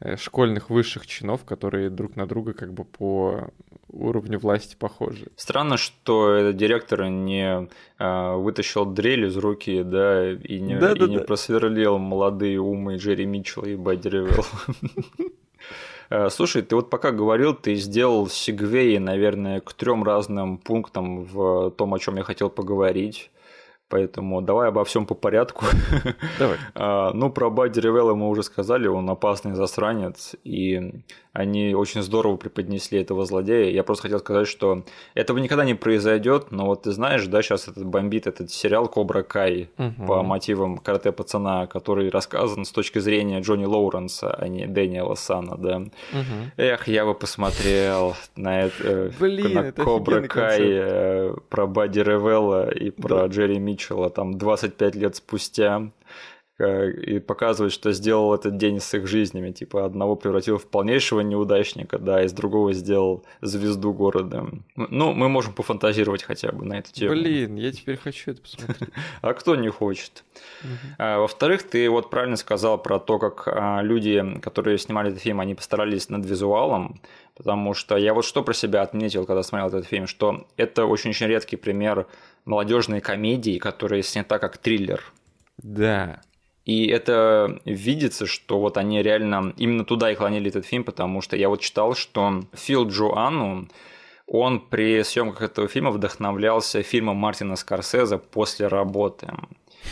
э, школьных высших чинов, которые друг на друга как бы по уровню власти похожи. Странно, что этот директор не а, вытащил дрель из руки, да, и не, и не Да-да-да. просверлил молодые умы Джерри Митчелла и Бадди. Э, Слушай, ты вот пока говорил, ты сделал сегвей, наверное, к трем разным пунктам в том, о чем я хотел поговорить. Поэтому давай обо всем по порядку. Давай. А, Ну, про Бадди Ревелла мы уже сказали, он опасный засранец, и они очень здорово преподнесли этого злодея. Я просто хотел сказать, что этого никогда не произойдет, но вот ты знаешь, да, сейчас этот бомбит этот сериал Кобра Кай Мгм. по мотивам карате пацана, который рассказан с точки зрения Джонни Лоуренса, а не Дэниела Сана, да. Мгм. Эх, я бы посмотрел на это, Блин, на это Кобра Кай, концепт. э, про Бадди Ревелла и про Джерри Митчелла там 25 лет спустя э, и показывать, что сделал этот день с их жизнями. Типа одного превратил в полнейшего неудачника, да, из другого сделал звезду города. Ну, мы можем пофантазировать хотя бы на эту тему. Блин, я теперь хочу это посмотреть. А кто не хочет? А, Во-вторых, ты вот правильно сказал про то, как а, люди, которые снимали этот фильм, они постарались над визуалом, потому что я вот что про себя отметил, когда смотрел этот фильм, что это очень-очень редкий пример молодежной комедии, которая снята как триллер. Да. И это видится, что вот они реально именно туда и клонили этот фильм, потому что я вот читал, что Фил Джоанну, он при съемках этого фильма вдохновлялся фильмом Мартина Скорсезе «После работы».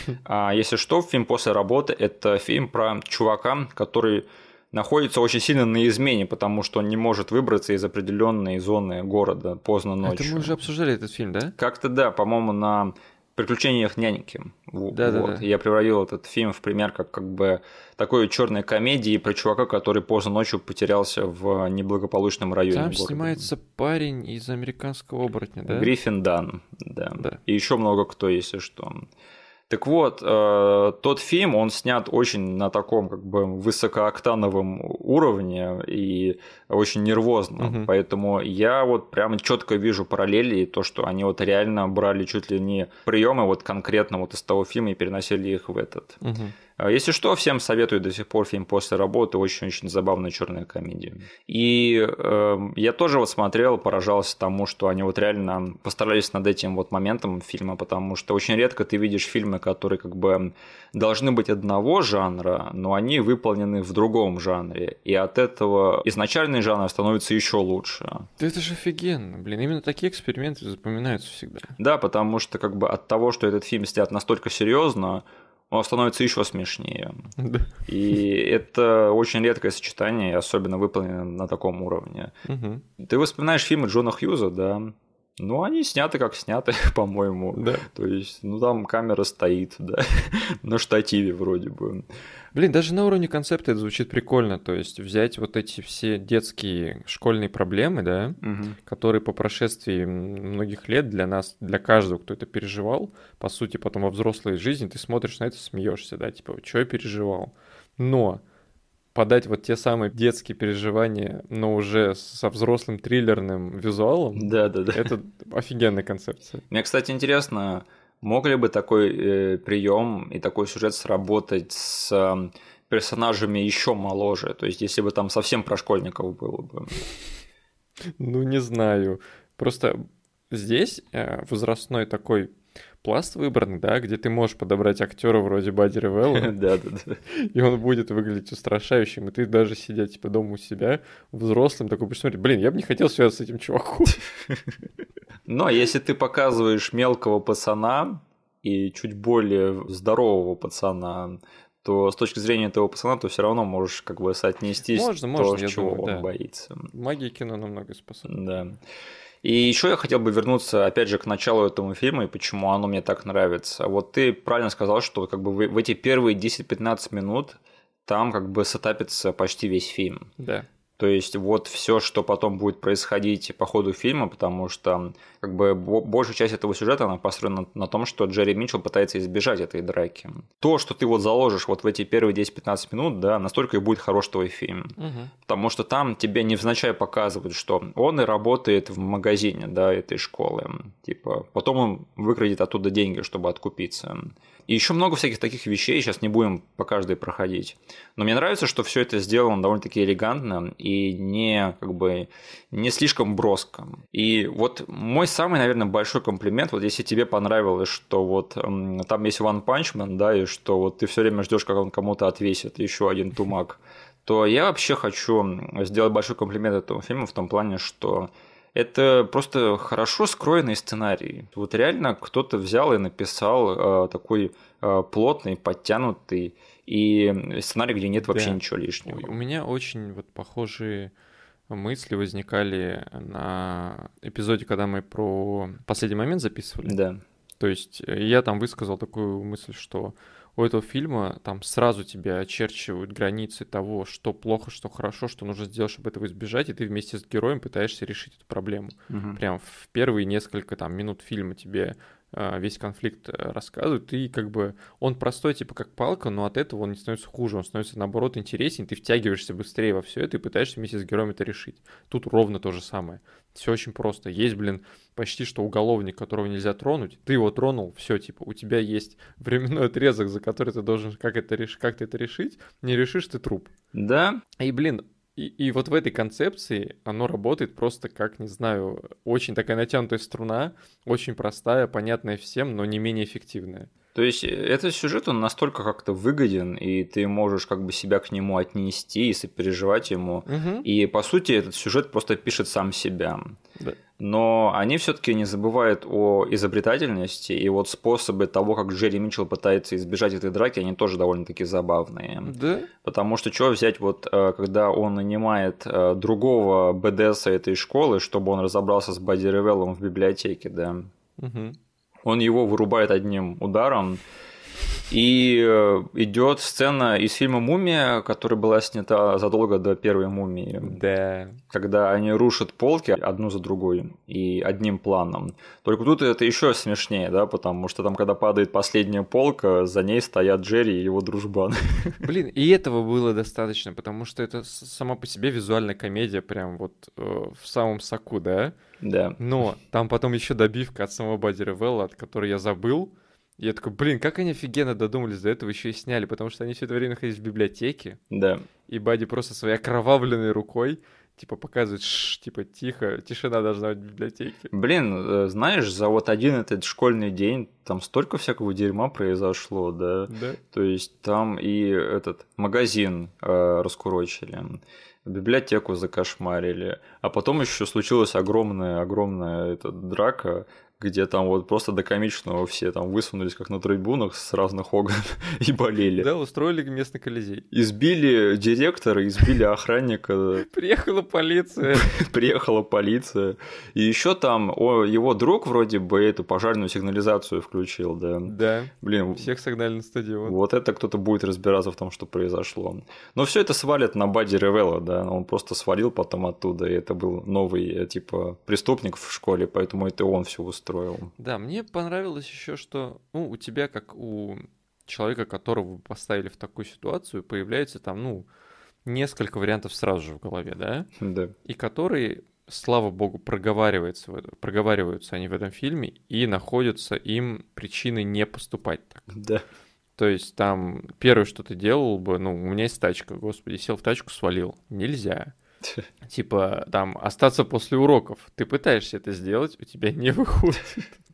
А если что, фильм «После работы» – это фильм про чувака, который находится очень сильно на измене, потому что он не может выбраться из определенной зоны города поздно ночью. Это мы уже обсуждали этот фильм, да? Как-то да, по-моему, на приключениях няньки. Да-да-да. вот. Я приводил этот фильм в пример как как бы такой черной комедии про чувака, который поздно ночью потерялся в неблагополучном районе. Там города. снимается парень из американского оборотня, да? Гриффин Дан, да. Да. И еще много кто, если что. Так вот, э, тот фильм, он снят очень на таком как бы высокооктановом уровне и очень нервозно. Мгм. Поэтому я вот прямо четко вижу параллели, и то, что они вот реально брали чуть ли не приемы вот конкретно вот из того фильма и переносили их в этот. Мгм. А Если что, всем советую до сих пор фильм после работы. Очень-очень забавная черная комедия. И э, я тоже вот смотрел, поражался тому, что они вот реально постарались над этим вот моментом фильма, потому что очень редко ты видишь фильмы, которые как бы должны быть одного жанра, но они выполнены в другом жанре. И от этого изначальный жанр становится еще лучше. Да это же офигенно, блин. Именно такие эксперименты запоминаются всегда. Да, потому что как бы от того, что этот фильм снят настолько серьезно, он становится еще смешнее. И это очень редкое сочетание, особенно выполнено на таком уровне. Ты вспоминаешь фильмы Джона Хьюза, да? Ну, они сняты как сняты, по-моему. Да. То есть, ну, там камера стоит, да, на штативе вроде бы. Блин, даже на уровне концепта это звучит прикольно. То есть взять вот эти все детские школьные проблемы, да, Мгм. которые по прошествии многих лет для нас, для каждого, кто это переживал, по сути, потом во взрослой жизни ты смотришь на это, смеешься, да, типа, что я переживал. Но подать вот те самые детские переживания, но уже со взрослым триллерным визуалом, Да-да-да. это офигенная концепция. Мне, кстати, интересно, мог ли бы такой прием и такой сюжет сработать с э, персонажами еще моложе? То есть, если бы там совсем про школьников было бы. Ну, не знаю. Просто здесь э, возрастной такой пласт выбран, да, где ты можешь подобрать актера вроде Бадди Ревелла, Да-да-да. и он будет выглядеть устрашающим, и ты даже сидя типа дома у себя, взрослым, такой смотреть, блин, я бы не хотел связаться с этим чуваком. Но если ты показываешь мелкого пацана и чуть более здорового пацана, то с точки зрения этого пацана, то все равно можешь как бы соотнестись Можно, то, можно, чего думаю, он да. боится. Магия кино намного способна. Да. И еще я хотел бы вернуться, опять же, к началу этого фильма и почему оно мне так нравится. Вот ты правильно сказал, что как бы в эти первые 10-15 минут там как бы сетапится почти весь фильм. Да. То есть вот все, что потом будет происходить по ходу фильма, потому что как бы большая часть этого сюжета она построена на, том, что Джерри Митчелл пытается избежать этой драки. То, что ты вот заложишь вот в эти первые 10-15 минут, да, настолько и будет хорош твой фильм. Угу. Потому что там тебе невзначай показывают, что он и работает в магазине, да, этой школы. Типа, потом он выкрадет оттуда деньги, чтобы откупиться. И еще много всяких таких вещей, сейчас не будем по каждой проходить. Но мне нравится, что все это сделано довольно-таки элегантно и не, как бы, не слишком броско. И вот мой самый, наверное, большой комплимент, вот если тебе понравилось, что вот там есть One Punch Man, да, и что вот ты все время ждешь, как он кому-то отвесит еще один тумак, то я вообще хочу сделать большой комплимент этому фильму в том плане, что это просто хорошо скроенный сценарий. Вот реально кто-то взял и написал э, такой э, плотный, подтянутый и сценарий, где нет вообще да. ничего лишнего. У меня очень вот похожие мысли возникали на эпизоде, когда мы про последний момент записывали. Да. То есть я там высказал такую мысль, что у этого фильма там сразу тебе очерчивают границы того, что плохо, что хорошо, что нужно сделать, чтобы этого избежать, и ты вместе с героем пытаешься решить эту проблему. Угу. Прям в первые несколько там минут фильма тебе весь конфликт э, рассказывают, и как бы он простой, типа как палка, но от этого он не становится хуже, он становится наоборот интереснее, ты втягиваешься быстрее во все это и пытаешься вместе с героем это решить. Тут ровно то же самое. Все очень просто. Есть, блин, почти что уголовник, которого нельзя тронуть, ты его тронул, все, типа, у тебя есть временной отрезок, за который ты должен как это решить, как ты это решить, не решишь ты труп. Да. И, блин, и, и вот в этой концепции оно работает просто как, не знаю, очень такая натянутая струна, очень простая, понятная всем, но не менее эффективная. То есть э, этот сюжет, он настолько как-то выгоден, и ты можешь как бы себя к нему отнести и сопереживать ему. Угу. И по сути этот сюжет просто пишет сам себя. Да. Но они все-таки не забывают о изобретательности, и вот способы того, как Джерри Митчелл пытается избежать этой драки, они тоже довольно-таки забавные. Да. Потому что что взять, вот э, когда он нанимает э, другого БДСа этой школы, чтобы он разобрался с Бадди Ревеллом в библиотеке, да. Угу. Он его вырубает одним ударом, и э, идет сцена из фильма Мумия, которая была снята задолго до первой мумии. Да. Когда они рушат полки одну за другой и одним планом. Только тут это еще смешнее, да, потому что там, когда падает последняя полка, за ней стоят Джерри и его дружбан. Блин, и этого было достаточно, потому что это сама по себе визуальная комедия, прям вот э, в самом соку, да? Да. Но там потом еще добивка от самого Бадди Ревелла, от которой я забыл я такой, блин, как они офигенно додумались до этого еще и сняли, потому что они все это время находились в библиотеке. Да. И Бади просто своей окровавленной рукой типа показывает, ш, типа тихо, тишина должна быть в библиотеке. Блин, э, знаешь, за вот один этот школьный день там столько всякого дерьма произошло, да? Да. То есть там и этот магазин э, раскурочили, библиотеку закошмарили, а потом еще случилась огромная, огромная эта драка где там вот просто до комичного все там высунулись как на трибунах с разных огон и болели. Да, устроили местный колизей. Избили директора, избили охранника. Приехала полиция. Приехала полиция. И еще там о, его друг вроде бы эту пожарную сигнализацию включил, да. Да. Блин. Всех согнали на стадион. Вот это кто-то будет разбираться в том, что произошло. Но все это свалит на Бади Ревелла, да. Он просто свалил потом оттуда, и это был новый, э, типа, преступник в школе, поэтому это он все устроил устроил. Да, мне понравилось еще, что ну, у тебя, как у человека, которого вы поставили в такую ситуацию, появляется там, ну, несколько вариантов сразу же в голове, да? Да. И которые, слава богу, проговариваются, проговариваются они в этом фильме и находятся им причины не поступать так. Да. То есть там первое, что ты делал бы, ну, у меня есть тачка, господи, сел в тачку, свалил. Нельзя. Типа, там, остаться после уроков. Ты пытаешься это сделать, у тебя не выходит.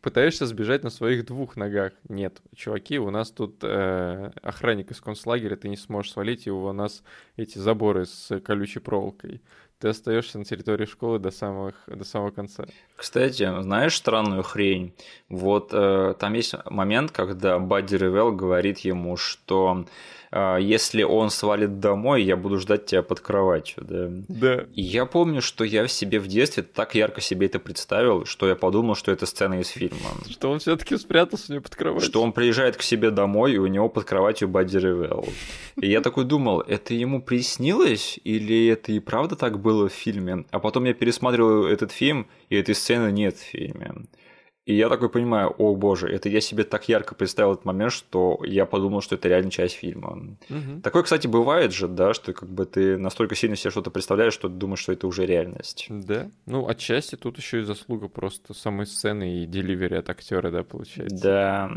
Пытаешься сбежать на своих двух ногах. Нет, чуваки, у нас тут э, охранник из концлагеря, ты не сможешь свалить, и у нас эти заборы с колючей проволокой. ты остаешься на территории школы до, самых, до самого конца. Кстати, знаешь странную хрень? Вот э, там есть момент, когда Бадди Ревел говорит ему, что если он свалит домой, я буду ждать тебя под кроватью, да? Да. И я помню, что я в себе в детстве так ярко себе это представил, что я подумал, что это сцена из фильма. Что он все-таки спрятался у него под кроватью. Что он приезжает к себе домой, и у него под кроватью Бадди Ревел. И я такой думал, это ему приснилось, или это и правда так было? было в фильме. А потом я пересматривал этот фильм, и этой сцены нет в фильме. И я такой понимаю, о боже, это я себе так ярко представил этот момент, что я подумал, что это реально часть фильма. Угу. Такое, кстати, бывает же, да, что как бы ты настолько сильно себе что-то представляешь, что ты думаешь, что это уже реальность. Да. Ну, отчасти тут еще и заслуга просто самой сцены и деливери от актера, да, получается. Да.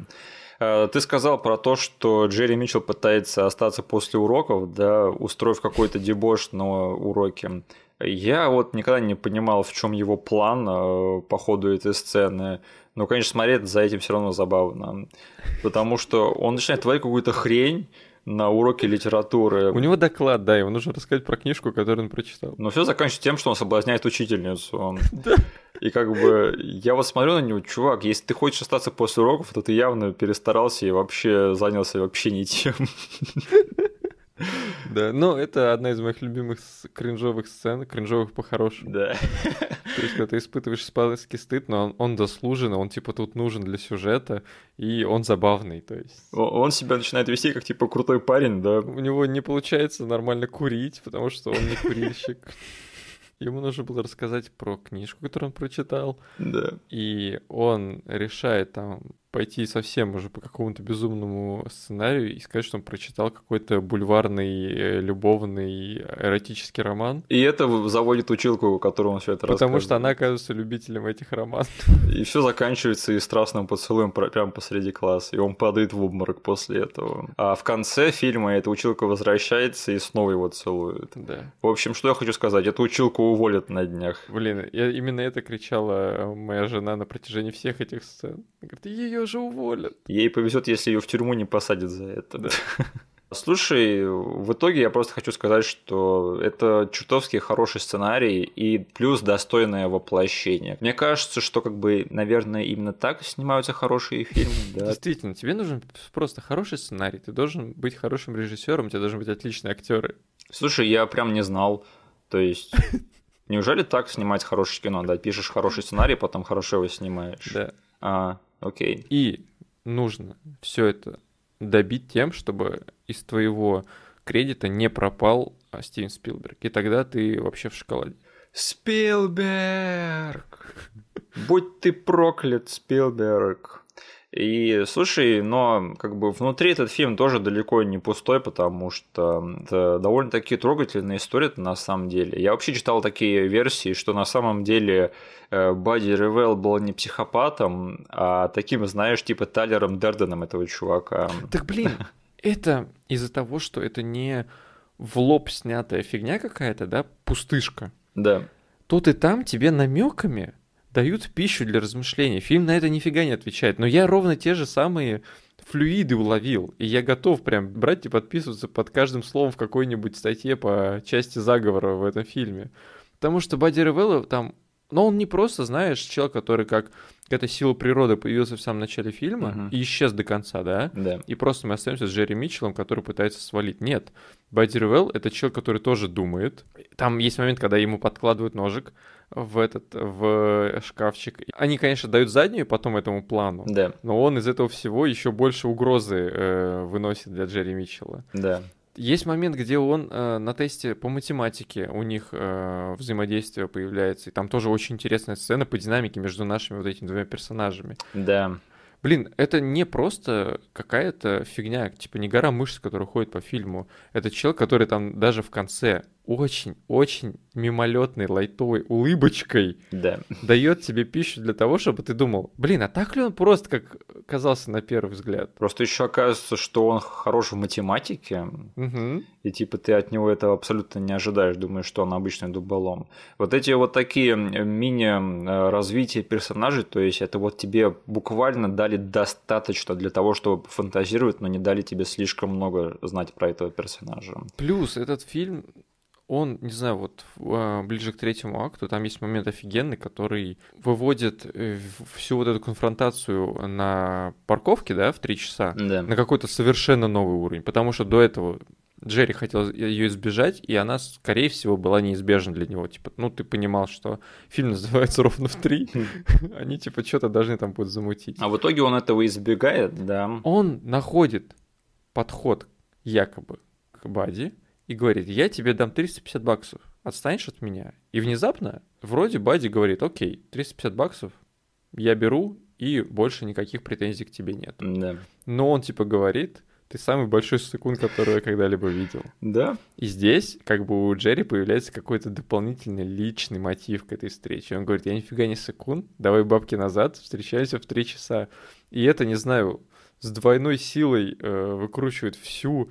А, ты сказал про то, что Джерри Митчелл пытается остаться после уроков, да, устроив какой-то дебош на уроке. Я вот никогда не понимал, в чем его план э, по ходу этой сцены. Но, конечно, смотреть за этим все равно забавно. Потому что он начинает творить какую-то хрень, на уроке литературы. У него доклад, да, ему нужно рассказать про книжку, которую он прочитал. Но все заканчивается тем, что он соблазняет учительницу. Он... И как бы я вот смотрю на него, чувак, если ты хочешь остаться после уроков, то ты явно перестарался и вообще занялся вообще не тем. Да, но это одна из моих любимых кринжовых сцен, кринжовых по-хорошему. Да. То есть, когда ты испытываешь спадский стыд, но он, он заслуженный, он типа тут нужен для сюжета, и он забавный, то есть... Он себя начинает вести как типа крутой парень, да? У него не получается нормально курить, потому что он не курильщик. Ему нужно было рассказать про книжку, которую он прочитал. Да. И он решает там пойти совсем уже по какому-то безумному сценарию и сказать, что он прочитал какой-то бульварный, э, любовный, эротический роман. И это заводит училку, которую он все это Потому что она оказывается любителем этих романов. И все заканчивается и страстным поцелуем прямо посреди класса, и он падает в обморок после этого. А в конце фильма эта училка возвращается и снова его целует. Да. В общем, что я хочу сказать, эту училку уволят на днях. Блин, я, именно это кричала моя жена на протяжении всех этих сцен. Говорит, ее ее же уволят. Ей повезет, если ее в тюрьму не посадят за это. Да. Слушай, в итоге я просто хочу сказать, что это чертовски хороший сценарий и плюс достойное воплощение. Мне кажется, что как бы, наверное, именно так снимаются хорошие фильмы. Да? Действительно, тебе нужен просто хороший сценарий, ты должен быть хорошим режиссером, у тебя должны быть отличные актеры. Слушай, я прям не знал. То есть, неужели так снимать хорошее кино? Да, пишешь хороший сценарий, потом хорошо его снимаешь. Да. А, Окей. И нужно все это добить тем, чтобы из твоего кредита не пропал а, Стивен Спилберг. И тогда ты вообще в шоколаде. Спилберг! Будь ты проклят, Спилберг! И слушай, но как бы внутри этот фильм тоже далеко не пустой, потому что это довольно-таки трогательная история на самом деле. Я вообще читал такие версии, что на самом деле э, Бадди Ревел был не психопатом, а таким, знаешь, типа Талером Дерденом этого чувака. Так блин, это из-за того, что это не в лоб снятая фигня какая-то, да, пустышка. Да. Тут и там тебе намеками дают пищу для размышлений. Фильм на это нифига не отвечает. Но я ровно те же самые флюиды уловил. И я готов прям брать и подписываться под каждым словом в какой-нибудь статье по части заговора в этом фильме. Потому что Бадди Ревелло там... Но он не просто, знаешь, человек, который как какая-то сила природы появился в самом начале фильма uh-huh. и исчез до конца, да? Да. И просто мы остаемся с Джерри Митчеллом, который пытается свалить. Нет. Бадди Ревелл — это человек, который тоже думает. Там есть момент, когда ему подкладывают ножик, в этот в шкафчик. Они, конечно, дают заднюю потом этому плану, да. но он из этого всего еще больше угрозы э, выносит для Джерри Митчелла. Да. Есть момент, где он э, на тесте по математике у них э, взаимодействие появляется, и там тоже очень интересная сцена по динамике между нашими вот этими двумя персонажами. Да. Блин, это не просто какая-то фигня, типа не гора мышц, которая ходит по фильму. Это человек, который там даже в конце очень-очень мимолетной лайтовой улыбочкой да. дает тебе пищу для того, чтобы ты думал, блин, а так ли он просто, как казался на первый взгляд? Просто еще оказывается, что он хорош в математике, угу. и типа ты от него этого абсолютно не ожидаешь, думаешь, что он обычный дуболом. Вот эти вот такие мини-развития персонажей, то есть это вот тебе буквально дали достаточно для того, чтобы фантазировать, но не дали тебе слишком много знать про этого персонажа. Плюс этот фильм он, не знаю, вот а, ближе к третьему акту, там есть момент офигенный, который выводит э, всю вот эту конфронтацию на парковке, да, в три часа, Да. на какой-то совершенно новый уровень, потому что до этого Джерри хотел ее избежать, и она, скорее всего, была неизбежна для него. Типа, ну, ты понимал, что фильм называется ровно в три, они, типа, что-то должны там будут замутить. А в итоге он этого избегает, да. Он находит подход якобы к Бади и говорит, я тебе дам 350 баксов, отстанешь от меня? И внезапно вроде Бади говорит, окей, 350 баксов я беру, и больше никаких претензий к тебе нет. Да. Но он типа говорит, ты самый большой секунд, который я когда-либо видел. Да? И здесь как бы у Джерри появляется какой-то дополнительный личный мотив к этой встрече. Он говорит, я нифига не секунд, давай бабки назад, встречаемся в три часа. И это, не знаю, с двойной силой э, выкручивает всю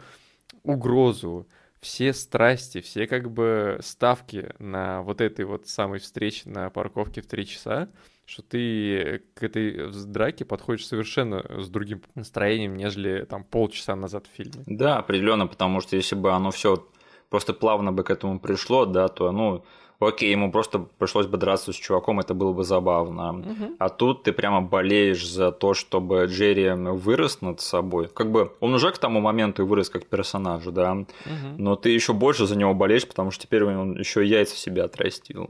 угрозу, все страсти, все как бы ставки на вот этой вот самой встрече на парковке в три часа, что ты к этой драке подходишь совершенно с другим настроением, нежели там полчаса назад в фильме. Да, определенно, потому что если бы оно все просто плавно бы к этому пришло, да, то, ну, окей, ему просто пришлось бы драться с чуваком, это было бы забавно. Мгм. А тут ты прямо болеешь за то, чтобы Джерри вырос над собой. Как бы он уже к тому моменту и вырос как персонаж, да, Мгм. но ты еще больше за него болеешь, потому что теперь он еще яйца себе отрастил.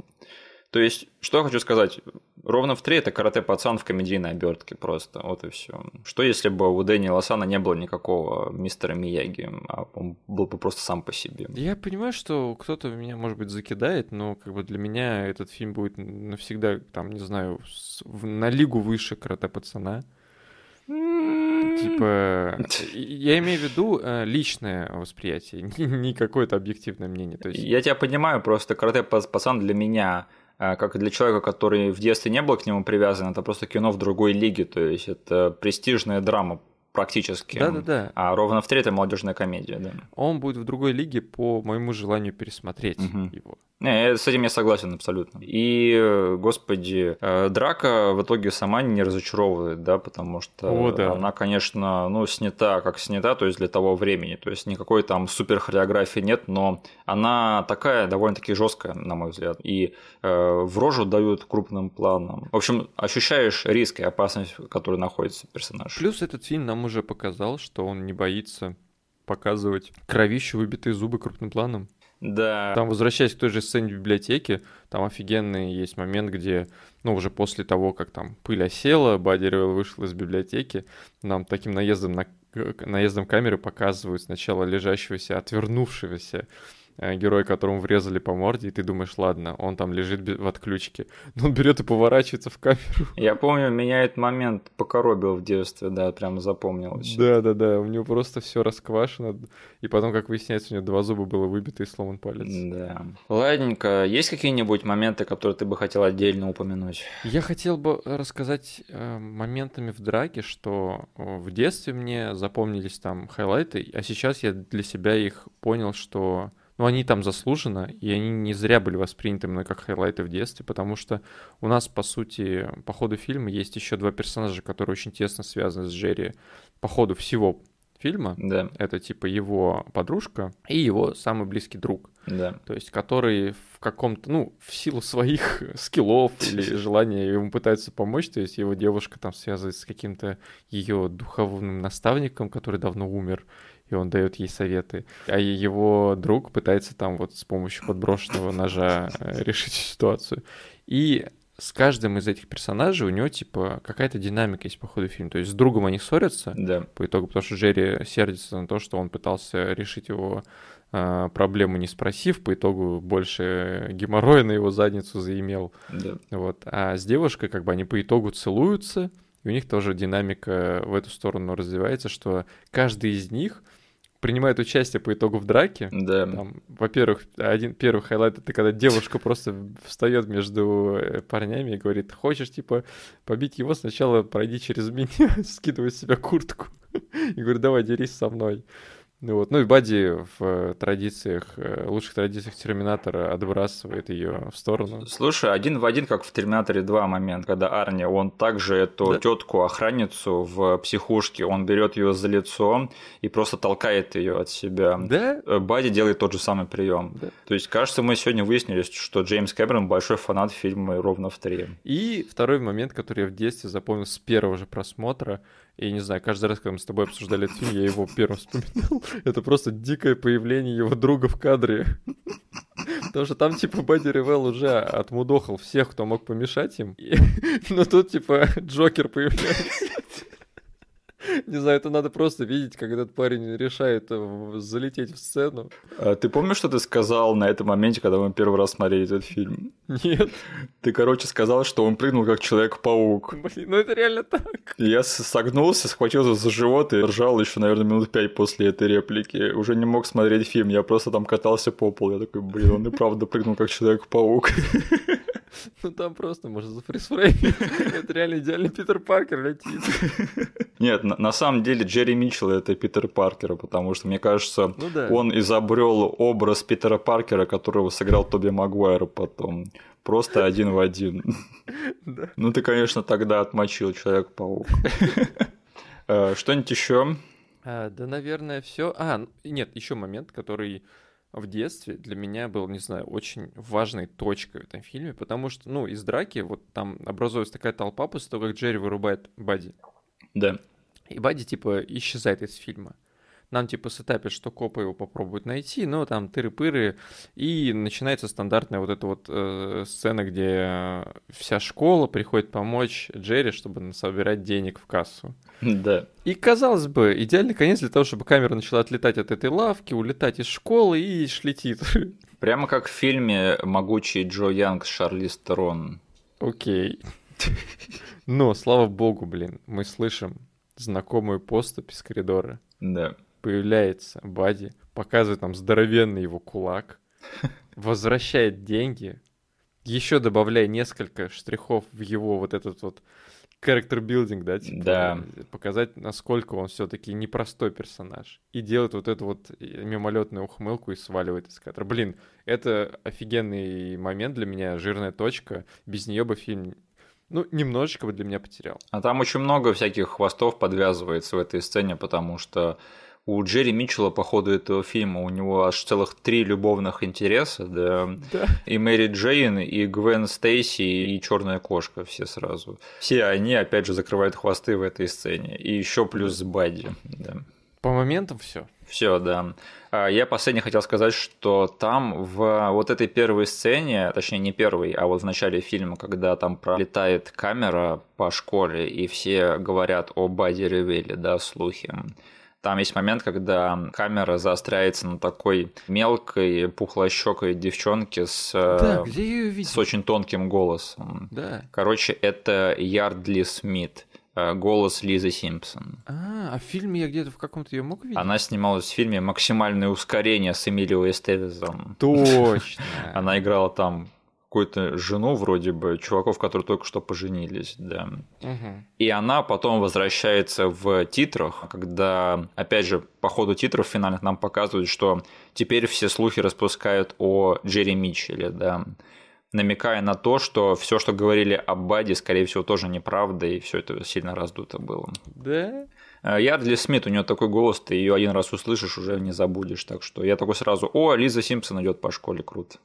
То есть, что я хочу сказать, ровно в три это карате пацан в комедийной обертке просто, вот и все. Что если бы у Дэни Лосана не было никакого мистера Мияги, а он был бы просто сам по себе? Я понимаю, что кто-то меня, может быть, закидает, но как бы для меня этот фильм будет навсегда, там, не знаю, на лигу выше карате пацана. Типа, я имею в виду э, личное восприятие, не, какое-то объективное мнение. То есть, Я тебя понимаю, просто карате па- пацан для меня, как и для человека, который в детстве не был к нему привязан, это просто кино в другой лиге, то есть это престижная драма практически. да-да-да, А ровно в это молодежная комедия, да. он будет в другой лиге по моему желанию пересмотреть Мгм. его. Не, с этим я согласен абсолютно. И, господи, э, драка в итоге сама не разочаровывает, да, потому что О, да. она, конечно, ну, снята как снята, то есть для того времени, то есть никакой там супер хореографии нет, но она такая довольно-таки жесткая, на мой взгляд, и э, в рожу дают крупным планом. В общем, ощущаешь риск и опасность, в которой находится персонаж. Плюс этот фильм нам уже показал, что он не боится показывать кровищу, выбитые зубы крупным планом. Да. Там, возвращаясь к той же сцене в библиотеке, там офигенный есть момент, где, ну, уже после того, как там пыль осела, Бадди Ревелл вышел из библиотеки, нам таким наездом на наездом камеры показывают сначала лежащегося, отвернувшегося э, героя, которому врезали по морде, и ты думаешь, ладно, он там лежит в отключке. Но он берет и поворачивается в камеру. Я помню, меня этот момент покоробил в детстве, да, прям запомнилось. Да, да, да, у него просто все расквашено, и потом, как выясняется, у него два зуба было выбито и сломан палец. Да. Ладненько, есть какие-нибудь моменты, которые ты бы хотел отдельно упомянуть? Я хотел бы рассказать э, моментами в драке, что в детстве мне запомнились там хайлайты, а сейчас я для себя их понял, что ну, они там заслуженно, и они не зря были восприняты мной как хайлайты в детстве, потому что у нас, по сути, по ходу фильма есть еще два персонажа, которые очень тесно связаны с Джерри по ходу всего фильма. Да, Это типа его подружка и его самый близкий друг да. то есть который в каком-то, ну, в силу своих скиллов или желания ему пытается помочь, то есть его девушка там связывается с каким-то ее духовным наставником, который давно умер, и он дает ей советы, а его друг пытается там вот с помощью подброшенного ножа э, решить ситуацию. И с каждым из этих персонажей у него, типа, какая-то динамика есть по ходу фильма. То есть с другом они ссорятся, Да, по итогу, потому что Джерри сердится на то, что он пытался решить его э, проблему не спросив, по итогу больше геморроя на его задницу заимел. да. Вот. А с девушкой как бы они по итогу целуются, и у них тоже динамика в эту сторону развивается, что каждый из них принимает участие по итогу в драке. Да, Там, во-первых, один первый highlight это когда девушка просто встает между э, парнями и говорит, хочешь типа побить его, сначала пройди через меня, скидывает с себя куртку и говорит, давай дерись со мной. Ну вот, ну и Бадди в традициях, э, лучших традициях Терминатора отбрасывает ее в сторону. Слушай, один в один, как в Терминаторе 2 момент, когда Арни, он также эту да? тетку охранницу в психушке, он берет ее за лицо и просто толкает ее от себя. Да? Э, Бадди делает тот же самый прием. Да. То есть, кажется, мы сегодня выяснили, что Джеймс Кэмерон большой фанат фильма ровно в 3. И второй момент, который я в детстве запомнил с первого же просмотра, и не знаю, каждый раз, когда мы с тобой обсуждали этот фильм, я его первым вспоминал. Это просто дикое появление его друга в кадре. Потому что там, типа, Бадди Ревел уже отмудохал всех, кто мог помешать им. Но тут, типа, Джокер появляется. Не знаю, это надо просто видеть, как этот парень решает э, залететь в сцену. А ты помнишь, что ты сказал на этом моменте, когда мы первый раз смотрели этот фильм? Нет. Ты, короче, сказал, что он прыгнул как Человек-паук. Блин, ну это реально так. Я согнулся, схватился за живот и ржал еще, наверное, минут пять после этой реплики. Уже не мог смотреть фильм, я просто там катался по полу. Я такой, блин, он и правда прыгнул как Человек-паук. Ну там просто, может, за фрисфрейм. Это реально идеальный Питер Паркер летит. Нет, на, на самом деле Джерри Митчелл это Питер Паркера, потому что, мне кажется, ну, да. он изобрел образ Питера Паркера, которого сыграл Тоби Магуайр потом. Просто один в один. Да. Ну ты, конечно, тогда отмочил Человек-паук. Э, что-нибудь еще? А, да, наверное, все. А, нет, еще момент, который в детстве для меня был, не знаю, очень важной точкой в этом фильме, потому что, ну, из драки вот там образуется такая толпа после того, как Джерри вырубает Бадди. Да. И Бадди, типа, исчезает из фильма. Нам, типа, сетапят, что копы его попробуют найти, но там тыры-пыры, и начинается стандартная вот эта вот э, сцена, где вся школа приходит помочь Джерри, чтобы собирать денег в кассу. Да. И, казалось бы, идеальный конец для того, чтобы камера начала отлетать от этой лавки, улетать из школы и шлетит. Прямо как в фильме «Могучий Джо Янг» с Шарли Стерон. Окей. Но, слава богу, блин, мы слышим знакомую поступь из коридора. Да. Появляется Бади, показывает нам здоровенный его кулак, возвращает деньги, еще добавляя несколько штрихов в его вот этот вот character building, да, типа, да. показать, насколько он все-таки непростой персонаж. И делает вот эту вот мимолетную ухмылку и сваливает из кадра. Блин, это офигенный момент для меня, жирная точка. Без нее бы фильм ну, немножечко бы для меня потерял. А там очень много всяких хвостов подвязывается в этой сцене, потому что у Джерри Митчелла по ходу этого фильма у него аж целых три любовных интереса, да. да. И Мэри Джейн, и Гвен Стейси, и Черная кошка все сразу. Все они, опять же, закрывают хвосты в этой сцене. И еще плюс Бадди. Да. По моментам все. Все, да. А, я последний хотел сказать, что там в вот этой первой сцене, точнее не первой, а вот в начале фильма, когда там пролетает камера по школе, и все говорят о Баде Ревеле, да, слухи, там есть момент, когда камера заостряется на такой мелкой, пухлощекой девчонке с, да, где ее с очень тонким голосом. Да. Короче, это Ярдли Смит э, голос Лизы Симпсон. А, а в фильме я где-то в каком-то ее мог видеть? Она снималась в фильме «Максимальное ускорение» с Эмилио Эстевизом. Точно. Она играла там какую-то жену вроде бы, чуваков, которые только что поженились, да. Угу. И она потом возвращается в титрах, когда, опять же, по ходу титров финальных нам показывают, что теперь все слухи распускают о Джерри Митчелле, да намекая на то, что все, что говорили об Баде, скорее всего, тоже неправда, и все это сильно раздуто было. Да? Э, Ярдли Смит, у нее такой голос, ты ее один раз услышишь, уже не забудешь. Так что я такой сразу, о, Лиза Симпсон идет по школе, круто.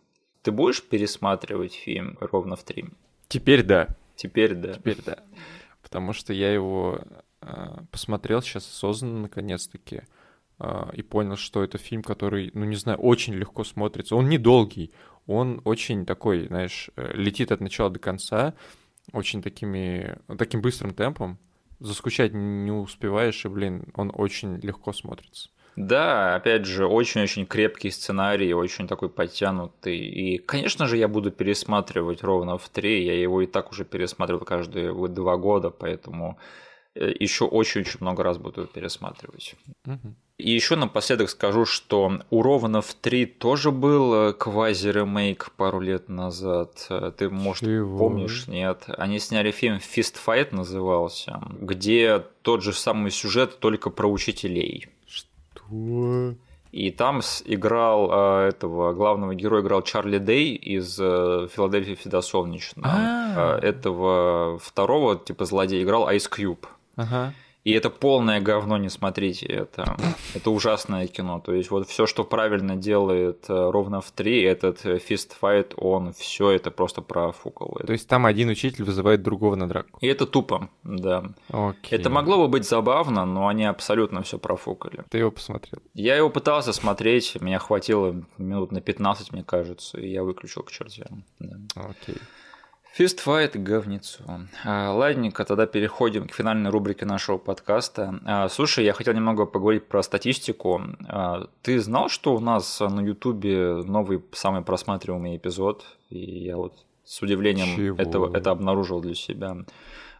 Ты будешь пересматривать фильм ровно в три? Теперь да. Теперь да. Теперь да. Потому что я его э, посмотрел сейчас осознанно наконец-таки э, и понял, что это фильм, который, ну не знаю, очень легко смотрится. Он недолгий, он очень такой, знаешь, э, летит от начала до конца, очень такими, таким быстрым темпом. Заскучать не успеваешь, и, блин, он очень легко смотрится. Да, опять же, очень-очень крепкий сценарий, очень такой подтянутый. И, конечно же, я буду пересматривать ровно в три. Я его и так уже пересматривал каждые два года, поэтому э, еще очень-очень много раз буду пересматривать. Угу. И еще напоследок скажу, что у Ровнов 3 тоже был э, квази-ремейк пару лет назад. Э, ты, может, Чего? помнишь, нет? Они сняли фильм «Fist Fight» назывался, где тот же самый сюжет, только про учителей. Чего? И там играл э, этого главного героя играл Чарли Дей из э, Филадельфии всегда солнечно. А. Э, этого второго типа злодея играл Ice Cube. Ага. И это полное говно, не смотрите это. Это ужасное кино. То есть вот все, что правильно делает э, ровно в три, этот фист файт, он все это просто профукивает. То есть там один учитель вызывает другого на драку. И это тупо, да. Окей. Это могло бы быть забавно, но они абсолютно все профукали. Ты его посмотрел? Я его пытался смотреть, меня хватило минут на 15, мне кажется, и я выключил к чертям. Да. Окей. Фистфайт говнецо. А, ладненько, тогда переходим к финальной рубрике нашего подкаста. А, слушай, я хотел немного поговорить про статистику. А, ты знал, что у нас на Ютубе новый самый просматриваемый эпизод? И я вот с удивлением это, это обнаружил для себя.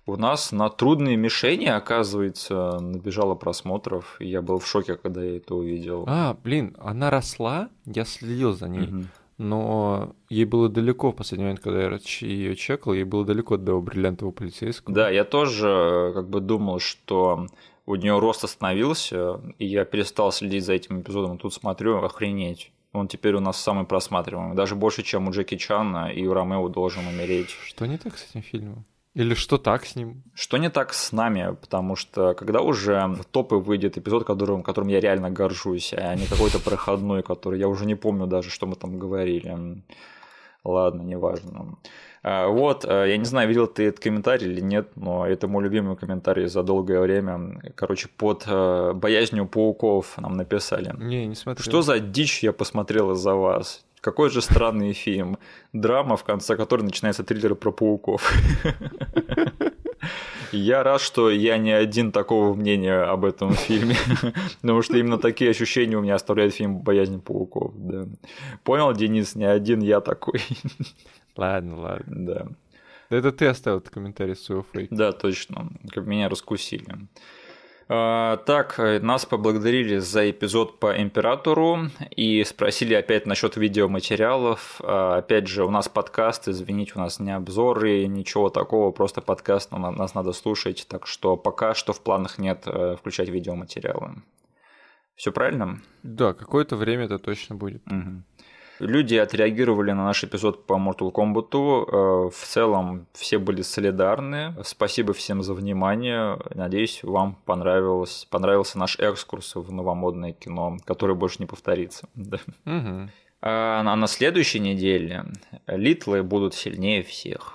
У нас на трудные мишени, оказывается, набежало просмотров, и я был в шоке, когда я это увидел. А, блин, она росла, я следил за ней. Угу но ей было далеко в последний момент, когда я ее чекал, ей было далеко до бриллиантового полицейского. Да, я тоже э, как бы думал, что у нее рост остановился, и я перестал следить за этим эпизодом. Тут смотрю, охренеть. Он теперь у нас самый просматриваемый. Даже больше, чем у Джеки Чана и у Ромео должен умереть. Что не так с этим фильмом? Или что так с ним? Что не так с нами? Потому что когда уже в топы выйдет эпизод, которым, которым я реально горжусь, а не какой-то проходной, который я уже не помню даже, что мы там говорили. Ладно, неважно. А, вот, а, я не знаю, видел ты этот комментарий или нет, но это мой любимый комментарий за долгое время. Короче, под а, боязнью пауков нам написали. Не, не смотрел. Что за дичь я посмотрел из-за вас? Какой же странный фильм. Драма, в конце которой начинается триллер про пауков. Я рад, что я не один такого мнения об этом фильме, потому что именно такие ощущения у меня оставляет фильм «Боязнь пауков». Да. Понял, Денис, не один я такой. Ладно, ладно. Да. Это ты оставил этот комментарий своего фейка. Да, точно. Как меня раскусили. А, так, нас поблагодарили за эпизод по императору и спросили опять насчет видеоматериалов. А, опять же, у нас подкаст, извините, у нас не обзоры, ничего такого, просто подкаст, но нас надо слушать, так что пока что в планах нет э, включать видеоматериалы. Все правильно? Да, какое-то время это точно будет. Угу. Люди отреагировали на наш эпизод по Mortal Kombat. Э, в целом все были солидарны. Спасибо всем за внимание. Надеюсь, вам понравилось, понравился наш экскурс в новомодное кино, который больше не повторится. Угу. А на следующей неделе Литлы будут сильнее всех.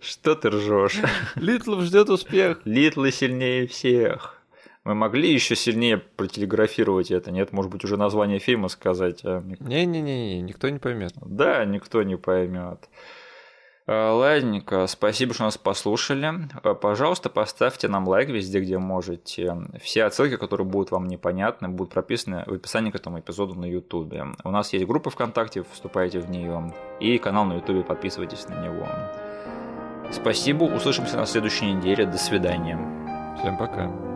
Что ты ржешь? Литлов ждет успех. Литлы сильнее всех. Мы могли еще сильнее протелеграфировать это, нет? Может быть, уже название фильма сказать? А? Не-не-не, никто не поймет. Да, никто не поймет. А, ладненько, спасибо, что нас послушали. А, пожалуйста, поставьте нам лайк везде, где можете. Все отсылки, которые будут вам непонятны, будут прописаны в описании к этому эпизоду на YouTube. У нас есть группа ВКонтакте, вступайте в нее. И канал на YouTube, подписывайтесь на него. Спасибо, услышимся на следующей неделе. До свидания. Всем пока.